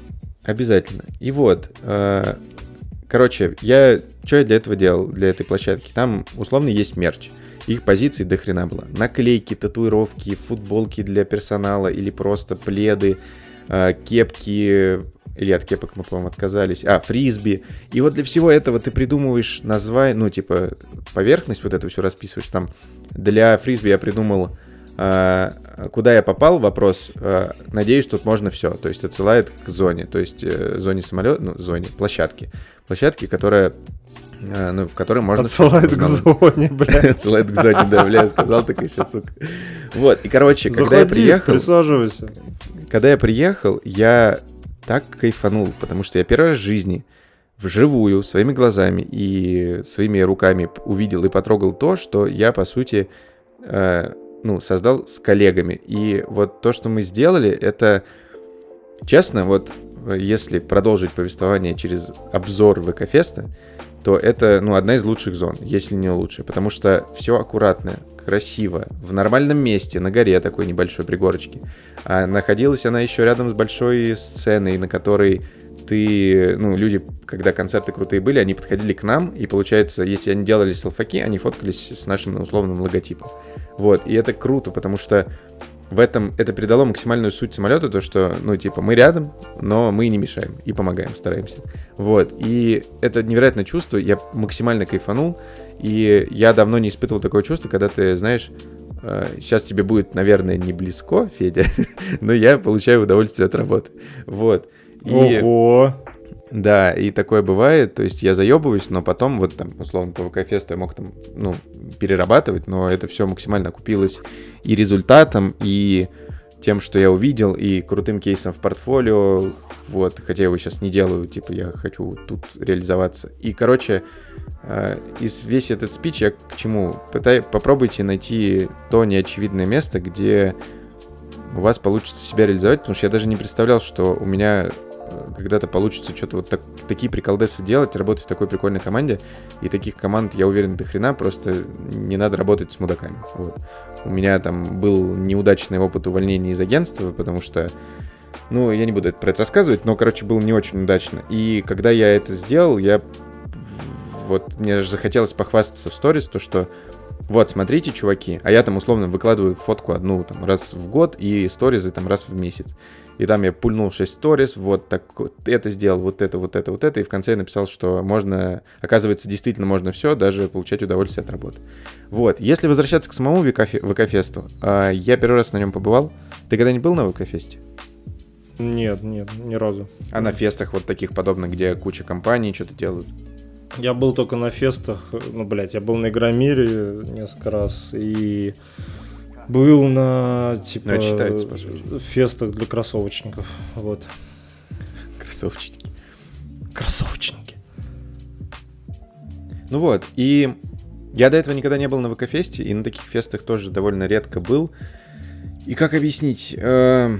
Обязательно. И вот, э, короче, я что я для этого делал, для этой площадки? Там условно есть мерч. Их позиций до хрена было. Наклейки, татуировки, футболки для персонала или просто пледы, э, кепки, или от кепок мы, по-моему, отказались. А, фрисби. И вот для всего этого ты придумываешь название, ну, типа, поверхность вот эту все расписываешь. Там для фрисби я придумал куда я попал, вопрос, а, надеюсь, тут можно все. То есть отсылает к зоне, то есть э, зоне самолета, ну, зоне площадки. Площадки, которая а, ну, в которой можно... Отсылает к зоне, блядь. Отсылает к зоне, да, бля, сказал так еще, сука. Вот, и, короче, когда я приехал... присаживайся. Когда я приехал, я так кайфанул, потому что я первый раз в жизни вживую, своими глазами и своими руками увидел и потрогал то, что я, по сути, э, ну, создал с коллегами. И вот то, что мы сделали, это, честно, вот если продолжить повествование через обзор ВК-феста, то это, ну, одна из лучших зон, если не лучшая, потому что все аккуратно, красиво, в нормальном месте, на горе такой небольшой пригорочке. А находилась она еще рядом с большой сценой, на которой ты, ну, люди, когда концерты крутые были, они подходили к нам, и получается, если они делали селфаки, они фоткались с нашим условным логотипом. Вот, и это круто, потому что в этом это придало максимальную суть самолета, то что, ну, типа, мы рядом, но мы не мешаем и помогаем, стараемся. Вот, и это невероятное чувство, я максимально кайфанул, и я давно не испытывал такое чувство, когда ты, знаешь, сейчас э, тебе будет, наверное, не близко, Федя, но я получаю удовольствие от работы. Вот. И, Ого! Да, и такое бывает, то есть я заебываюсь, но потом вот там, условно, по ВК-фесту я мог там, ну, перерабатывать, но это все максимально окупилось и результатом, и тем, что я увидел, и крутым кейсом в портфолио, вот, хотя я его сейчас не делаю, типа, я хочу тут реализоваться. И, короче, э, из весь этот спич я к чему? Пытай, попробуйте найти то неочевидное место, где у вас получится себя реализовать, потому что я даже не представлял, что у меня когда-то получится что-то вот так, такие приколдесы делать, работать в такой прикольной команде. И таких команд, я уверен, до хрена, просто не надо работать с мудаками. Вот. У меня там был неудачный опыт увольнения из агентства, потому что ну, я не буду про это рассказывать, но, короче, было не очень удачно. И когда я это сделал, я вот мне же захотелось похвастаться в сторис, то что вот, смотрите, чуваки, а я там условно выкладываю фотку одну там раз в год и сторизы там раз в месяц. И там я пульнул 6 сторис, вот так вот это сделал, вот это, вот это, вот это. И в конце я написал, что можно, оказывается, действительно можно все, даже получать удовольствие от работы. Вот, если возвращаться к самому ВК-фесту, а, я первый раз на нем побывал. Ты когда-нибудь был на ВК-фесте? Нет, нет, ни разу. А на фестах вот таких подобных, где куча компаний что-то делают? Я был только на фестах, ну, блядь, я был на Игромире несколько раз, и был на, типа, ну, читается, фестах для кроссовочников. Вот. Кроссовочники. Кроссовочники. Ну вот, и я до этого никогда не был на ВК-фесте, и на таких фестах тоже довольно редко был. И как объяснить? Э,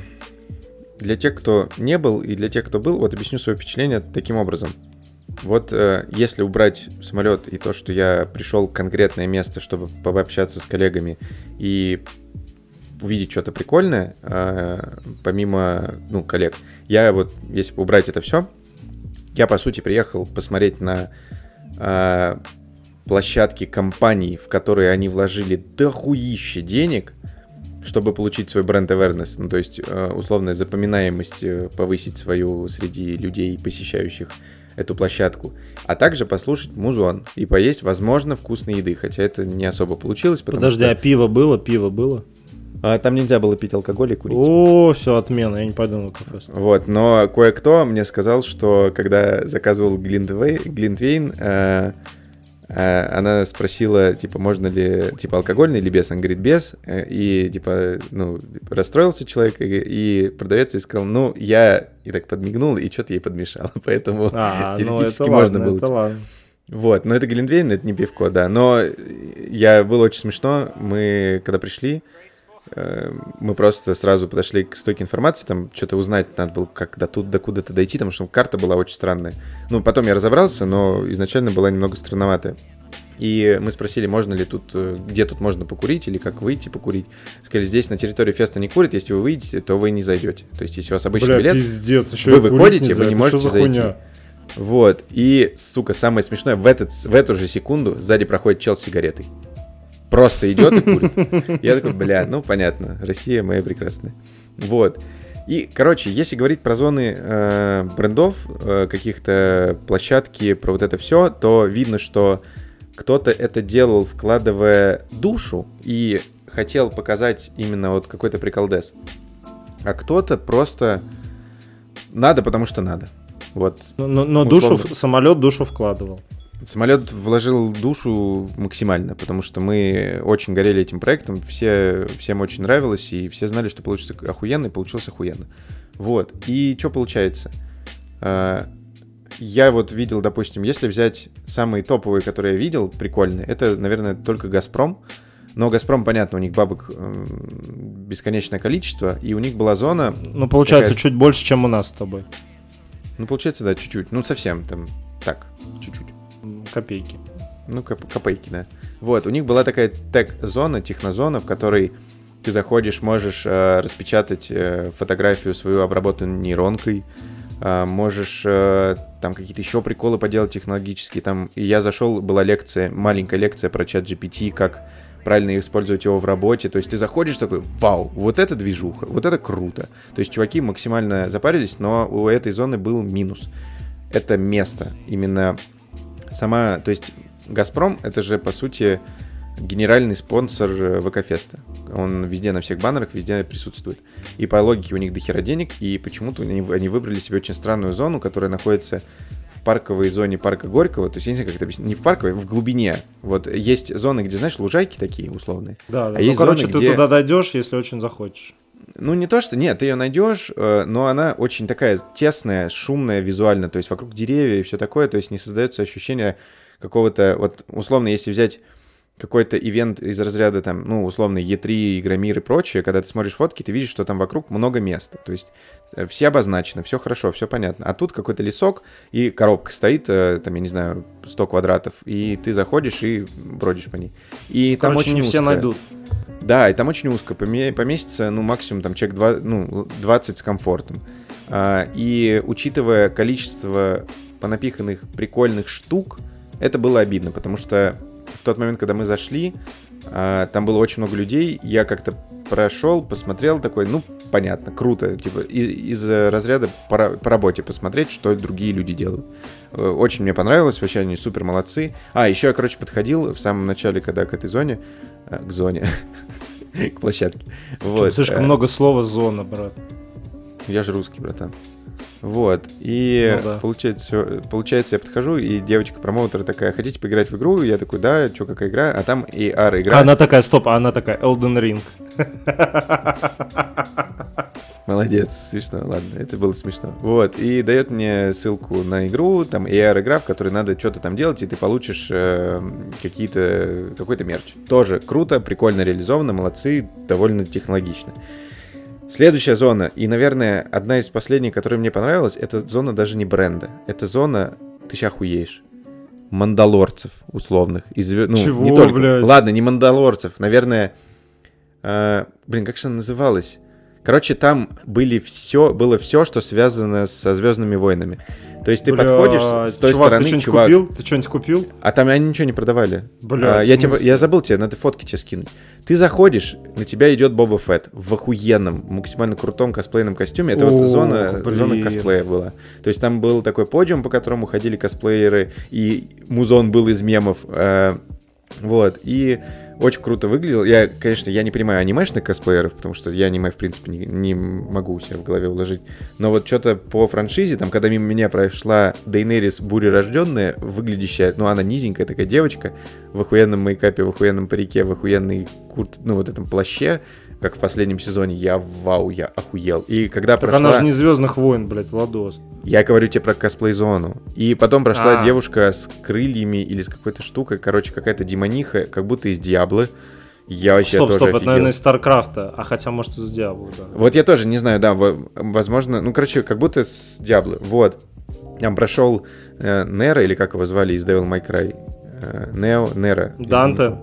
для тех, кто не был, и для тех, кто был, вот объясню свое впечатление таким образом. Вот э, если убрать самолет и то, что я пришел в конкретное место, чтобы пообщаться с коллегами и увидеть что-то прикольное, э, помимо, ну, коллег. Я вот, если убрать это все, я, по сути, приехал посмотреть на э, площадки компаний, в которые они вложили дохуище денег, чтобы получить свой бренд awareness, ну, то есть, э, условная запоминаемость э, повысить свою среди людей, посещающих эту площадку, а также послушать музон и поесть, возможно, вкусной еды, хотя это не особо получилось. Подожди, что... а пиво было? Пиво было? А, там нельзя было пить алкоголь и курить. О, все, отмена, я не пойду на кафе. Вот, но кое-кто мне сказал, что когда заказывал Глинтвей, Глинтвейн, э, она спросила, типа, можно ли, типа, алкогольный или без? Он говорит, без. Э, и, типа, ну, расстроился человек, и, и продавец ей сказал, ну, я и так подмигнул, и что-то ей подмешал. Поэтому а, ну, теоретически ну можно ладно, было. Это ладно. Вот, но это Глинтвейн, это не пивко, да. Но я было очень смешно. Мы, когда пришли, Э, мы просто сразу подошли к стойке информации, там что-то узнать надо было, как до тут, до куда-то дойти, потому что карта была очень странная. Ну, потом я разобрался, но изначально была немного странноватая. И мы спросили, можно ли тут, э, где тут можно покурить или как выйти покурить. Сказали, здесь на территории феста не курят, если вы выйдете, то вы не зайдете. То есть, если у вас обычный Бля, билет, пиздец, еще вы выходите, вы не можете зайти. Хуйня? Вот. И, сука, самое смешное, в, этот, в эту же секунду сзади проходит чел с сигаретой. Просто идет и курит. Я такой, бля, ну понятно, Россия моя прекрасная. Вот. И, короче, если говорить про зоны э, брендов, э, каких-то площадки, про вот это все, то видно, что кто-то это делал, вкладывая душу и хотел показать именно вот какой-то приколдес. А кто-то просто надо, потому что надо. Вот. Но, но, но душу, самолет душу вкладывал. Самолет вложил душу максимально, потому что мы очень горели этим проектом, все, всем очень нравилось, и все знали, что получится охуенно, и получилось охуенно. Вот. И что получается? А, я вот видел, допустим, если взять самые топовые, которые я видел, прикольные, это, наверное, только «Газпром». Но «Газпром», понятно, у них бабок э, бесконечное количество, и у них была зона... Ну, получается, такая... чуть больше, чем у нас с тобой. Ну, получается, да, чуть-чуть. Ну, совсем там, так, чуть-чуть. Копейки. Ну, коп- копейки, да. Вот, у них была такая тег-зона, технозона, в которой ты заходишь, можешь э, распечатать э, фотографию свою, обработанную нейронкой, э, можешь э, там какие-то еще приколы поделать технологические. Там, и я зашел, была лекция, маленькая лекция про чат GPT, как правильно использовать его в работе. То есть ты заходишь такой, вау, вот это движуха, вот это круто. То есть чуваки максимально запарились, но у этой зоны был минус. Это место, именно сама, то есть Газпром это же по сути генеральный спонсор э, ВК-феста. Он везде на всех баннерах, везде присутствует. И по логике у них дохера денег, и почему-то они, они выбрали себе очень странную зону, которая находится в парковой зоне парка Горького, то есть, я не знаю, как это объяснить, не в парковой, в глубине. Вот есть зоны, где, знаешь, лужайки такие условные. Да, да. А ну, есть короче, зоны, ты где... туда дойдешь, если очень захочешь. Ну, не то, что... Нет, ты ее найдешь, э, но она очень такая тесная, шумная визуально, то есть вокруг деревья и все такое, то есть не создается ощущение какого-то... Вот, условно, если взять какой-то ивент из разряда там, ну, условно, E3, Игромир и прочее, когда ты смотришь фотки, ты видишь, что там вокруг много места. То есть э, все обозначено, все хорошо, все понятно. А тут какой-то лесок и коробка стоит, э, там, я не знаю, 100 квадратов, и ты заходишь и бродишь по ней. И Короче, там очень не узко. все найдут. Да, и там очень узко. Поместится, ну, максимум там человек 2, ну, 20 с комфортом. А, и учитывая количество понапиханных прикольных штук, это было обидно, потому что в тот момент, когда мы зашли, а, там было очень много людей, я как-то прошел, посмотрел такой, ну, понятно, круто, типа, из, из разряда по, по работе посмотреть, что другие люди делают. Э, очень мне понравилось, вообще они супер молодцы. А, еще я, короче, подходил в самом начале, когда к этой зоне, э, к зоне, к площадке. Вот. Слишком э, много слова зона, брат. Я же русский, братан. Вот. И ну, да. получается, получается, я подхожу, и девочка-промоутер такая, хотите поиграть в игру? Я такой, да, что, какая игра? А там AR игра. Она такая, стоп, а она такая, Elden Ring. Молодец, смешно, ладно, это было смешно. Вот, и дает мне ссылку на игру, там AR-игра, в которой надо что-то там делать, и ты получишь э, какие-то, какой-то мерч. Тоже круто, прикольно реализовано, молодцы, довольно технологично. Следующая зона, и, наверное, одна из последних, которая мне понравилась, это зона даже не бренда. Это зона, ты сейчас хуеешь, мандалорцев условных. Из, ну, Чего, не только. блядь? Ладно, не мандалорцев, наверное... Э, блин, как же она называлась? Короче, там были все, было все, что связано со Звездными войнами. То есть ты Бля, подходишь с той чувак, стороны, ты чувак. Купил? Ты что-нибудь купил? А там они ничего не продавали. Бля, а, я, тебе, я забыл тебе, надо фотки тебе скинуть. Ты заходишь, на тебя идет Боба Фетт в охуенном, максимально крутом косплейном костюме. Это О, вот зона, зона косплея была. То есть там был такой подиум, по которому ходили косплееры, и музон был из мемов. Э, вот, и очень круто выглядел. Я, конечно, я не понимаю анимешных косплееров, потому что я аниме, в принципе, не, не могу себе в голове уложить. Но вот что-то по франшизе, там, когда мимо меня прошла Дейнерис бурерожденная, выглядящая, ну, она низенькая такая девочка, в охуенном мейкапе, в охуенном парике, в охуенной курт, ну, вот этом плаще, как в последнем сезоне, я вау, я охуел. И когда так прошла... она же не Звездных войн, блядь, Владос. Я говорю тебе про косплей-зону. И потом прошла А-а-а. девушка с крыльями или с какой-то штукой, короче, какая-то демониха, как будто из Диаблы. Я вообще стоп, тоже стоп, офигел. это, наверное, из Старкрафта, а хотя, может, из Диаблы, да. Вот я тоже не знаю, да, возможно, ну, короче, как будто с Диаблы. Вот. Я прошел э, Нера, или как его звали из Devil May Cry. Э, Нео, Нера. Данте.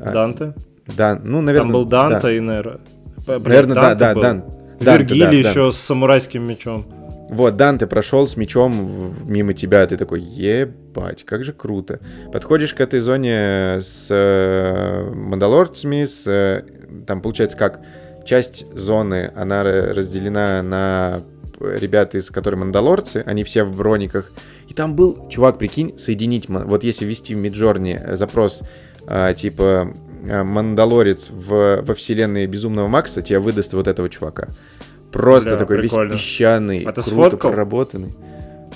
А, Данте. Да, ну, наверное... Там был Данте да. и Нера. Наверное, да, да, Дан. Вергилий да, еще да. с самурайским мечом. Вот, Данте прошел с мечом мимо тебя, ты такой, ебать, как же круто. Подходишь к этой зоне с э, мандалорцами, с, э, там получается как, часть зоны, она разделена на ребят, из которых мандалорцы, они все в брониках. И там был, чувак, прикинь, соединить, вот если ввести в Миджорни запрос, э, типа, Э, Мандалорец в, во вселенной Безумного Макса тебе выдаст вот этого чувака. Просто Бля, такой прикольно. весь песчаный, а круто сфоткал? проработанный.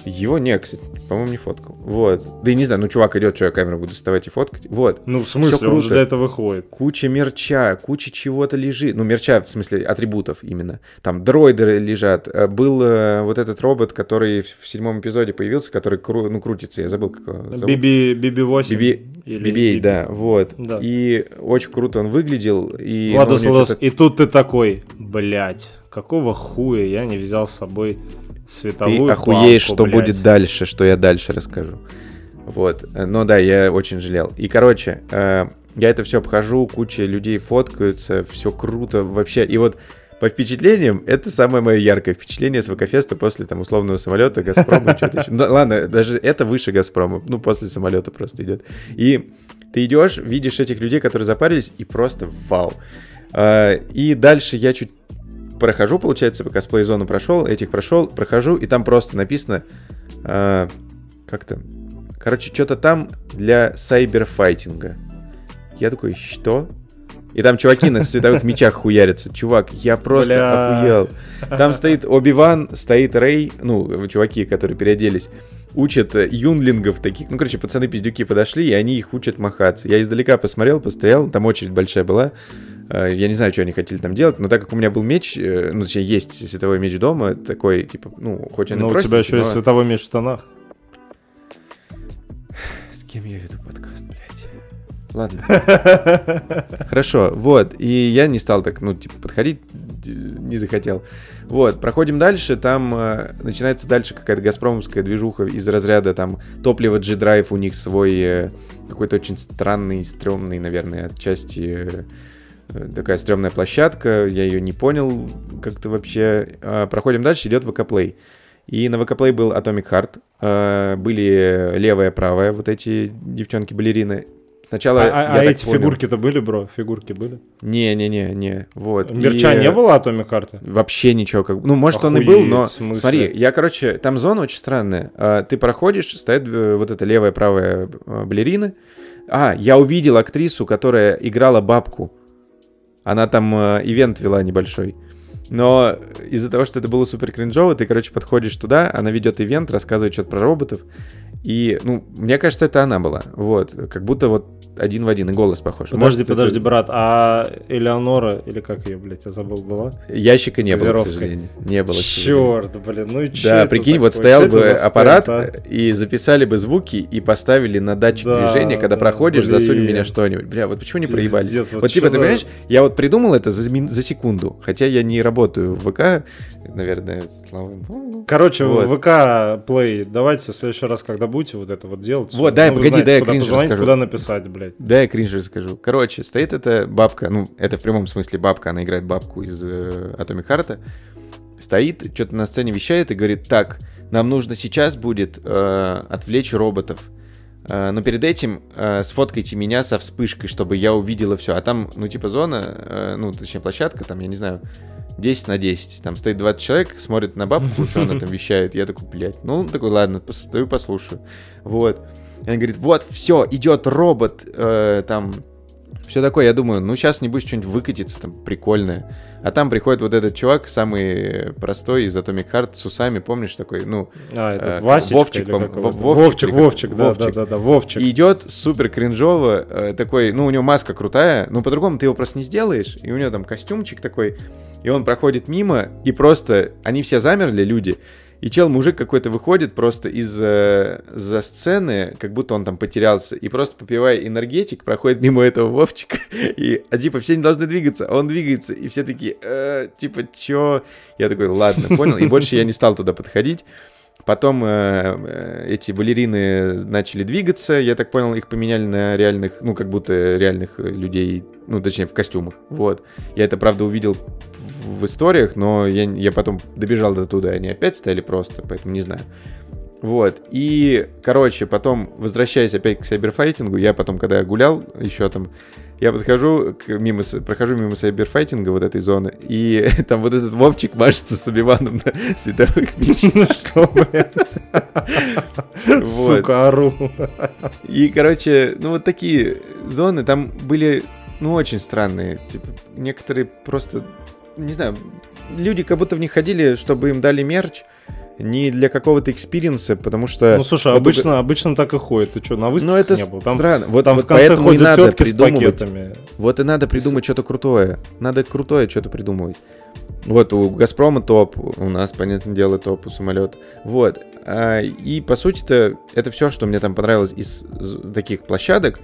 Его не, кстати, по-моему, не фоткал. Вот. Да и не знаю, ну чувак идет, что я камеру буду доставать и фоткать. Вот. Ну, в смысле, Всё он же круто. для этого выходит. Куча мерча, куча чего-то лежит. Ну, мерча, в смысле, атрибутов именно. Там дроиды лежат. Э, Был э, вот этот робот, который в в седьмом эпизоде появился, который кру- ну, крутится. Я забыл, как его зовут. Биби, Биби 8. Биби- или BB-8, да, вот. Да. И очень круто он выглядел. И, ну, у Владус, него Владус, что-то- и тут ты такой, блядь, какого хуя я не взял с собой световую Ты охуеешь, палку, что блядь. будет дальше, что я дальше расскажу. Вот. Э, Но да, я очень жалел. И, короче, э, я это все обхожу, куча людей фоткаются, все круто вообще. И вот по впечатлениям, это самое мое яркое впечатление с ВКФеста после там условного самолета, Газпрома, что-то еще. Ну, ладно, даже это выше Газпрома, ну, после самолета просто идет. И ты идешь, видишь этих людей, которые запарились, и просто вау. А, И дальше я чуть прохожу, получается, по косплей-зону прошел, этих прошел, прохожу, и там просто написано, а, как там, короче, что-то там для сайберфайтинга. Я такой, что? И там чуваки на световых мечах хуярятся. Чувак, я просто Бля. охуел. Там стоит Оби-Ван, стоит Рэй, ну, чуваки, которые переоделись, учат э, юнлингов таких. Ну, короче, пацаны-пиздюки подошли, и они их учат махаться. Я издалека посмотрел, постоял, там очередь большая была. Э, Я не знаю, что они хотели там делать, но так как у меня был меч, э, ну, точнее, есть световой меч дома, такой, типа, ну, хоть он и Ну, у тебя еще есть но- световой меч в штанах. С кем я веду подкаст, блядь? Ладно. Хорошо, вот. И я не стал так, ну, типа, подходить, не захотел. Вот, проходим дальше, там э, начинается дальше какая-то газпромовская движуха из разряда там топлива G-Drive, у них свой э, какой-то очень странный, стрёмный, наверное, отчасти э, такая стрёмная площадка, я ее не понял как-то вообще. А, проходим дальше, идет ВК-плей. И на ВК-плей был Atomic Heart, э, были левая, правая, вот эти девчонки-балерины. Сначала А, я а- а так эти понял- фигурки-то были, бро? Фигурки были? Не-не-не-не, вот. Мерча И, не э, было атомик карты? Вообще ничего. Как... Ну, может, он и был, Охуеть, но... Смотри, я, короче, там зона очень странная. А, Ты проходишь, стоит э, вот эта левая, правая э, балерина. А, я увидел актрису, которая играла бабку. Она там э, ивент вела небольшой. Но из-за того, что это было супер кринжово, ты, короче, подходишь туда, она ведет ивент, рассказывает что-то про роботов. И, ну, мне кажется, это она была. Вот. Как будто вот один в один, и голос похож. Подожди, Может, это- подожди, брат, а Элеонора, или как ее, блядь, я забыл, была? Ящика не было, к сожалению. Не было. Черт, блин, ну и чё Да, это прикинь, вот такое? стоял Чё это бы за аппарат, стенд, а? и записали бы звуки, и поставили на датчик Да, движения, когда да, проходишь, засунь блин. меня что-нибудь. Бля, вот почему не проебали? Пиздец, Вот, вот типа, чё ты за- понимаешь, я вот придумал это за, за секунду, хотя я не работаю в ВК, наверное, слава богу. Короче, Вот. ВК Play, давайте в следующий раз, когда будете вот это вот делать. Вот, дай, ну, погоди, знаете, дай я кринж позвонить, расскажу. куда написать, блядь. Да, я кринж расскажу. Короче, стоит эта бабка, ну, это в прямом смысле бабка, она играет бабку из э, Atomic Heart, стоит, что-то на сцене вещает и говорит, так, нам нужно сейчас будет э, отвлечь роботов. Э, но перед этим э, сфоткайте меня со вспышкой, чтобы я увидела все. А там, ну, типа, зона, э, ну, точнее, площадка, там, я не знаю, 10 на 10. Там стоит 20 человек, смотрит на бабку, что она там вещает. Я такой, блядь, ну, такой, ладно, постою, послушаю. Вот. И она говорит, вот, все, идет робот, э, там, все такое. Я думаю, ну, сейчас небось что-нибудь выкатится, там, прикольное. А там приходит вот этот чувак, самый простой из Atomic Heart, с усами, помнишь, такой, ну, А, этот Э, Васечка Вовчик, по- Вовчик Вовчик? Вовчик, да, Вовчик. да, да, да, Вовчик. и идет супер кринжово, э, такой, ну, у него маска крутая, но по-другому ты его просто не сделаешь, и у него там костюмчик такой, и он проходит мимо, и просто, они все замерли, люди, и чел-мужик какой-то выходит просто из э, за сцены, как будто он там потерялся, и просто попивая энергетик, проходит мимо этого Вовчика, и, а типа все не должны двигаться, а он двигается, и все такие, «Э, типа, чё? Я такой, ладно, понял, и больше я не стал туда подходить. Потом э, э, эти балерины начали двигаться, я так понял, их поменяли на реальных, ну, как будто реальных э, людей, ну, точнее, в костюмах, вот. Я это, правда, увидел в, историях, но я, я потом добежал до туда, и они опять стояли просто, поэтому не знаю. Вот, и, короче, потом, возвращаясь опять к сайберфайтингу, я потом, когда гулял еще там, я подхожу, к, мимо, прохожу мимо сайберфайтинга вот этой зоны, и там вот этот Вовчик мажется с Убиваном на световых мечах. Ну что, блядь? Сука, ору. И, короче, ну вот такие зоны там были, ну, очень странные. Типа, некоторые просто, не знаю, люди как будто в них ходили, чтобы им дали мерч, ни для какого-то experience а, потому что... Ну, слушай, вот обычно, у... обычно так и ходит. Ты что, на выставке ну, это не был? Там, странно. Вот, там вот в конце поэтому ходят надо тетки с пакетами. Вот и надо придумать что-то крутое. Надо крутое что-то придумывать. Вот у Газпрома топ, у нас, понятное дело, топ у самолет. Вот. А, и, по сути-то, это все, что мне там понравилось из таких площадок.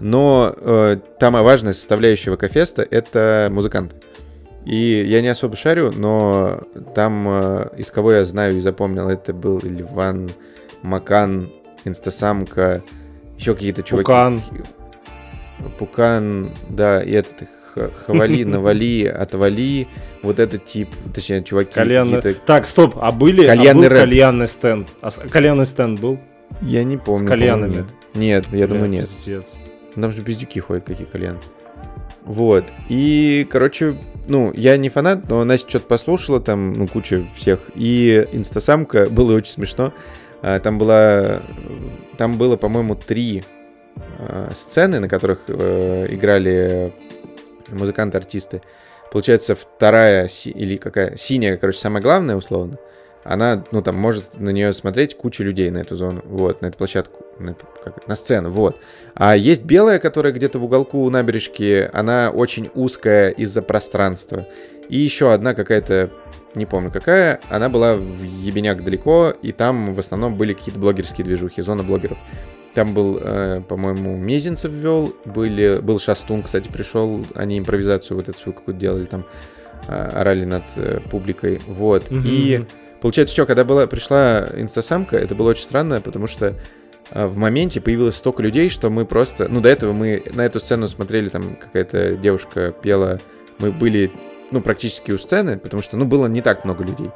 Но э, там важная составляющая ВК-феста — это музыканты. И я не особо шарю, но там, э, из кого я знаю и запомнил, это был Ливан, Макан, Инстасамка, еще какие-то чуваки. Пукан. Пукан, да, и этот Хавали, Навали, Отвали, вот этот тип, точнее, чуваки Кальянный... Так, стоп, а были кальянный, а был кальянный стенд? А кальянный стенд был? Я не помню. С кальянами? Нет, я Бля, думаю, нет. Пиздец. Там же бездюки ходят, какие кальяны. Вот. И, короче, ну, я не фанат, но Настя что-то послушала, там, ну, куча всех. И инстасамка, было очень смешно. А, там была, там было, по-моему, три а, сцены, на которых э, играли музыканты-артисты. Получается, вторая, или какая, синяя, короче, самая главная, условно, она, ну, там, может на нее смотреть куча людей на эту зону, вот, на эту площадку, на, как, на сцену, вот. А есть белая, которая где-то в уголку набережки, она очень узкая из-за пространства. И еще одна какая-то, не помню какая, она была в ебеняк далеко, и там в основном были какие-то блогерские движухи, зона блогеров. Там был, э, по-моему, Мезенцев вел, были, был Шастун, кстати, пришел, они импровизацию вот эту свою какую-то делали, там э, орали над э, публикой, вот. Мгм. И получается, что, когда была, пришла инстасамка, это было очень странно, потому что э, в моменте появилось столько людей, что мы просто, ну, до этого мы на эту сцену смотрели, там какая-то девушка пела, мы были, ну, практически у сцены, потому что, ну, было не так много людей.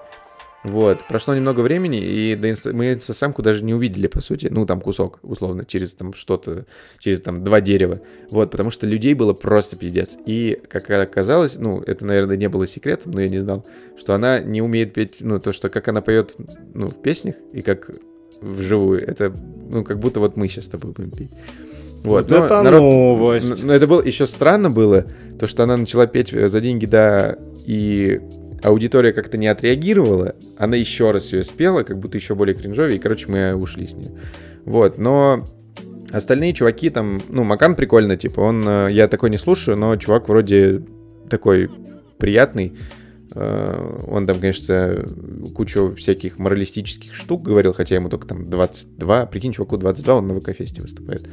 Вот, прошло немного времени, и до инста... мы инстасамку даже не увидели, по сути. Ну, там кусок, условно, через там что-то, через там два дерева. Вот, потому что людей было просто пиздец. И, как оказалось, ну, это, наверное, не было секретом, но я не знал, что она не умеет петь, ну, то, что как она поет, ну, в песнях, и как вживую. Это, ну, как будто вот мы сейчас с тобой будем петь. Вот, Вот это новость. Но это было еще странно было, то, что она начала петь за деньги, да, и аудитория как-то не отреагировала, она еще раз ее спела, как будто еще более кринжовее, и, короче, мы ушли с ней. Вот, но остальные чуваки там, ну, Макан прикольно, типа, он, э, я такой не слушаю, но чувак вроде такой приятный, Э, он там, конечно, кучу всяких моралистических штук говорил, хотя ему только там 22. Прикинь, чуваку 22, он на ВК-фесте выступает.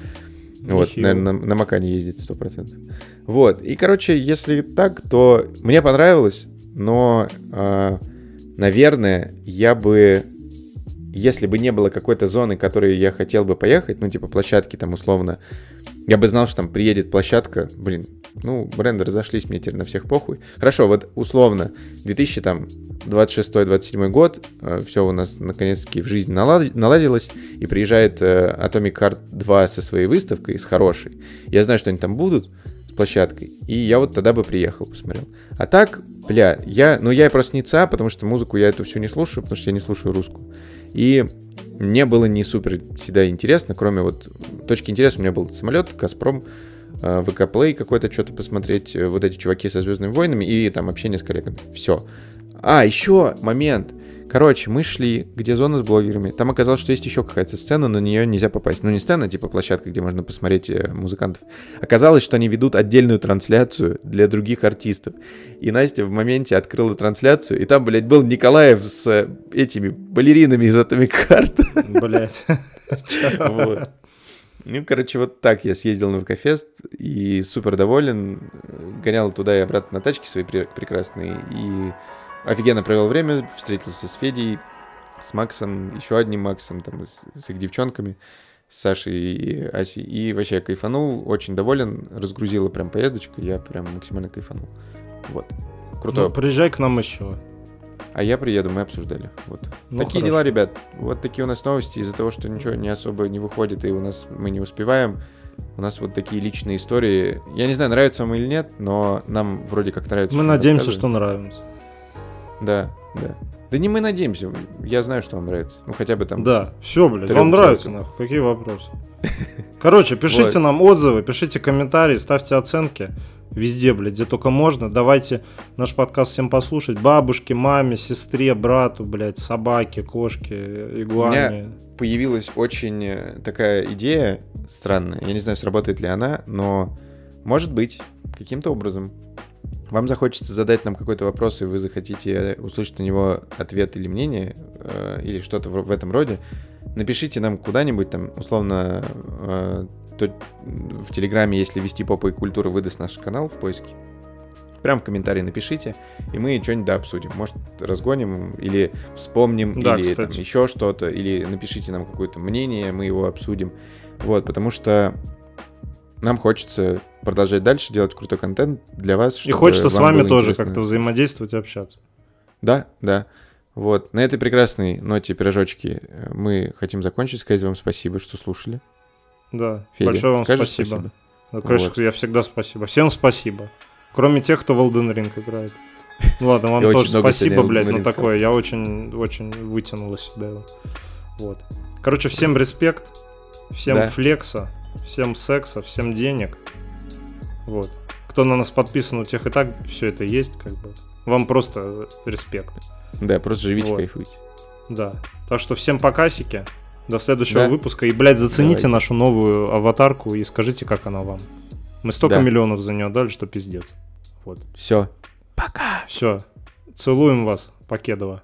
Вот, наверное, на, на Макане ездит 100%. Вот, и, короче, если так, то мне понравилось, но, э, наверное, я бы, если бы не было какой-то зоны, которой я хотел бы поехать, ну, типа площадки там условно, я бы знал, что там приедет площадка, блин, ну, бренды разошлись, мне теперь на всех похуй. Хорошо, вот условно, 2026-2027 год, все у нас наконец-таки в жизни налад- наладилось, и приезжает э, Atomic Heart 2 со своей выставкой, с хорошей. Я знаю, что они там будут с площадкой, и я вот тогда бы приехал, посмотрел. А так, бля, я, ну я просто не ца, потому что музыку я эту всю не слушаю, потому что я не слушаю русскую. И мне было не супер всегда интересно, кроме вот точки интереса у меня был самолет, Газпром, э, ВК Play какой-то что-то посмотреть, э, вот эти чуваки со Звездными войнами и там общение с коллегами. Все. А, еще момент. Короче, мы шли, где зона с блогерами. Там оказалось, что есть еще какая-то сцена, но на нее нельзя попасть. Ну, не сцена, типа площадка, где можно посмотреть э, музыкантов. Оказалось, что они ведут отдельную трансляцию для других артистов. И Настя в моменте открыла трансляцию, и там, блядь, был Николаев с э, этими балеринами из Atomic Heart. Блять. Вот. Ну, короче, вот так я съездил на ВК-фест и супер доволен. Гонял туда и обратно на тачке свои пре- прекрасные. И офигенно провел время, встретился с Федей, с Максом, еще одним Максом, там, с, с их девчонками, с Сашей и Асей. И вообще я кайфанул, очень доволен, разгрузила прям поездочку, я прям максимально кайфанул. Вот. Круто. Ну, приезжай к нам еще. А я приеду, мы обсуждали. Вот. Ну, такие хорошо. дела, ребят. Вот такие у нас новости. Из-за того, что ничего не особо не выходит, и у нас мы не успеваем. У нас вот такие личные истории. Я не знаю, нравится вам или нет, но нам вроде как нравится. Мы надеемся, что нравится. Да, да. Да не мы надеемся. Я знаю, что вам нравится. Ну хотя бы там. Да, все, блядь, вам нравится, человекам. нахуй, какие вопросы? Короче, пишите Вот. нам отзывы, пишите комментарии, ставьте оценки. Везде, блядь, где только можно. Давайте наш подкаст всем послушать. Бабушке, маме, сестре, брату, блядь, собаке, кошке, игуане. У меня появилась очень э, такая идея странная. Я не знаю, сработает ли она, но может быть, каким-то образом вам захочется задать нам какой-то вопрос, и вы захотите услышать на него ответ или мнение, э, или что-то в, в этом роде, напишите нам куда-нибудь там, условно, э, то в Телеграме, если вести попа и культура, выдаст наш канал в поиске. Прям в комментарии напишите, и мы что-нибудь да, обсудим. Может, разгоним или вспомним, Да, или там, еще что-то, или напишите нам какое-то мнение, мы его обсудим. Вот, потому что нам хочется продолжать дальше делать крутой контент для вас. И хочется с вам вами тоже интересно как-то взаимодействовать и общаться. Да, да. Вот, на этой прекрасной ноте пирожочки э, мы хотим закончить, сказать вам спасибо, что слушали. Да, Федя, большое вам скажешь спасибо. Ну, конечно, Вот. я всегда спасибо. Всем спасибо. Кроме тех, кто в Elden Ring играет. Ну ладно, вам тоже спасибо, блядь, ну Ring такое, я очень, очень вытянул из себя его. Вот. Короче, всем респект, всем Да. флекса, всем секса, всем денег. Вот. Кто на нас подписан, у тех и так все это есть, как бы. Вам просто респект. Да, просто живите, Вот. кайфуйте. Да. Так что всем покасики. До следующего Да. выпуска. И, блядь, зацените Давайте. нашу новую аватарку и скажите, как она вам. Мы столько Да. миллионов за нее дали, что пиздец. Вот. Все. Все. Целуем вас, Покедова.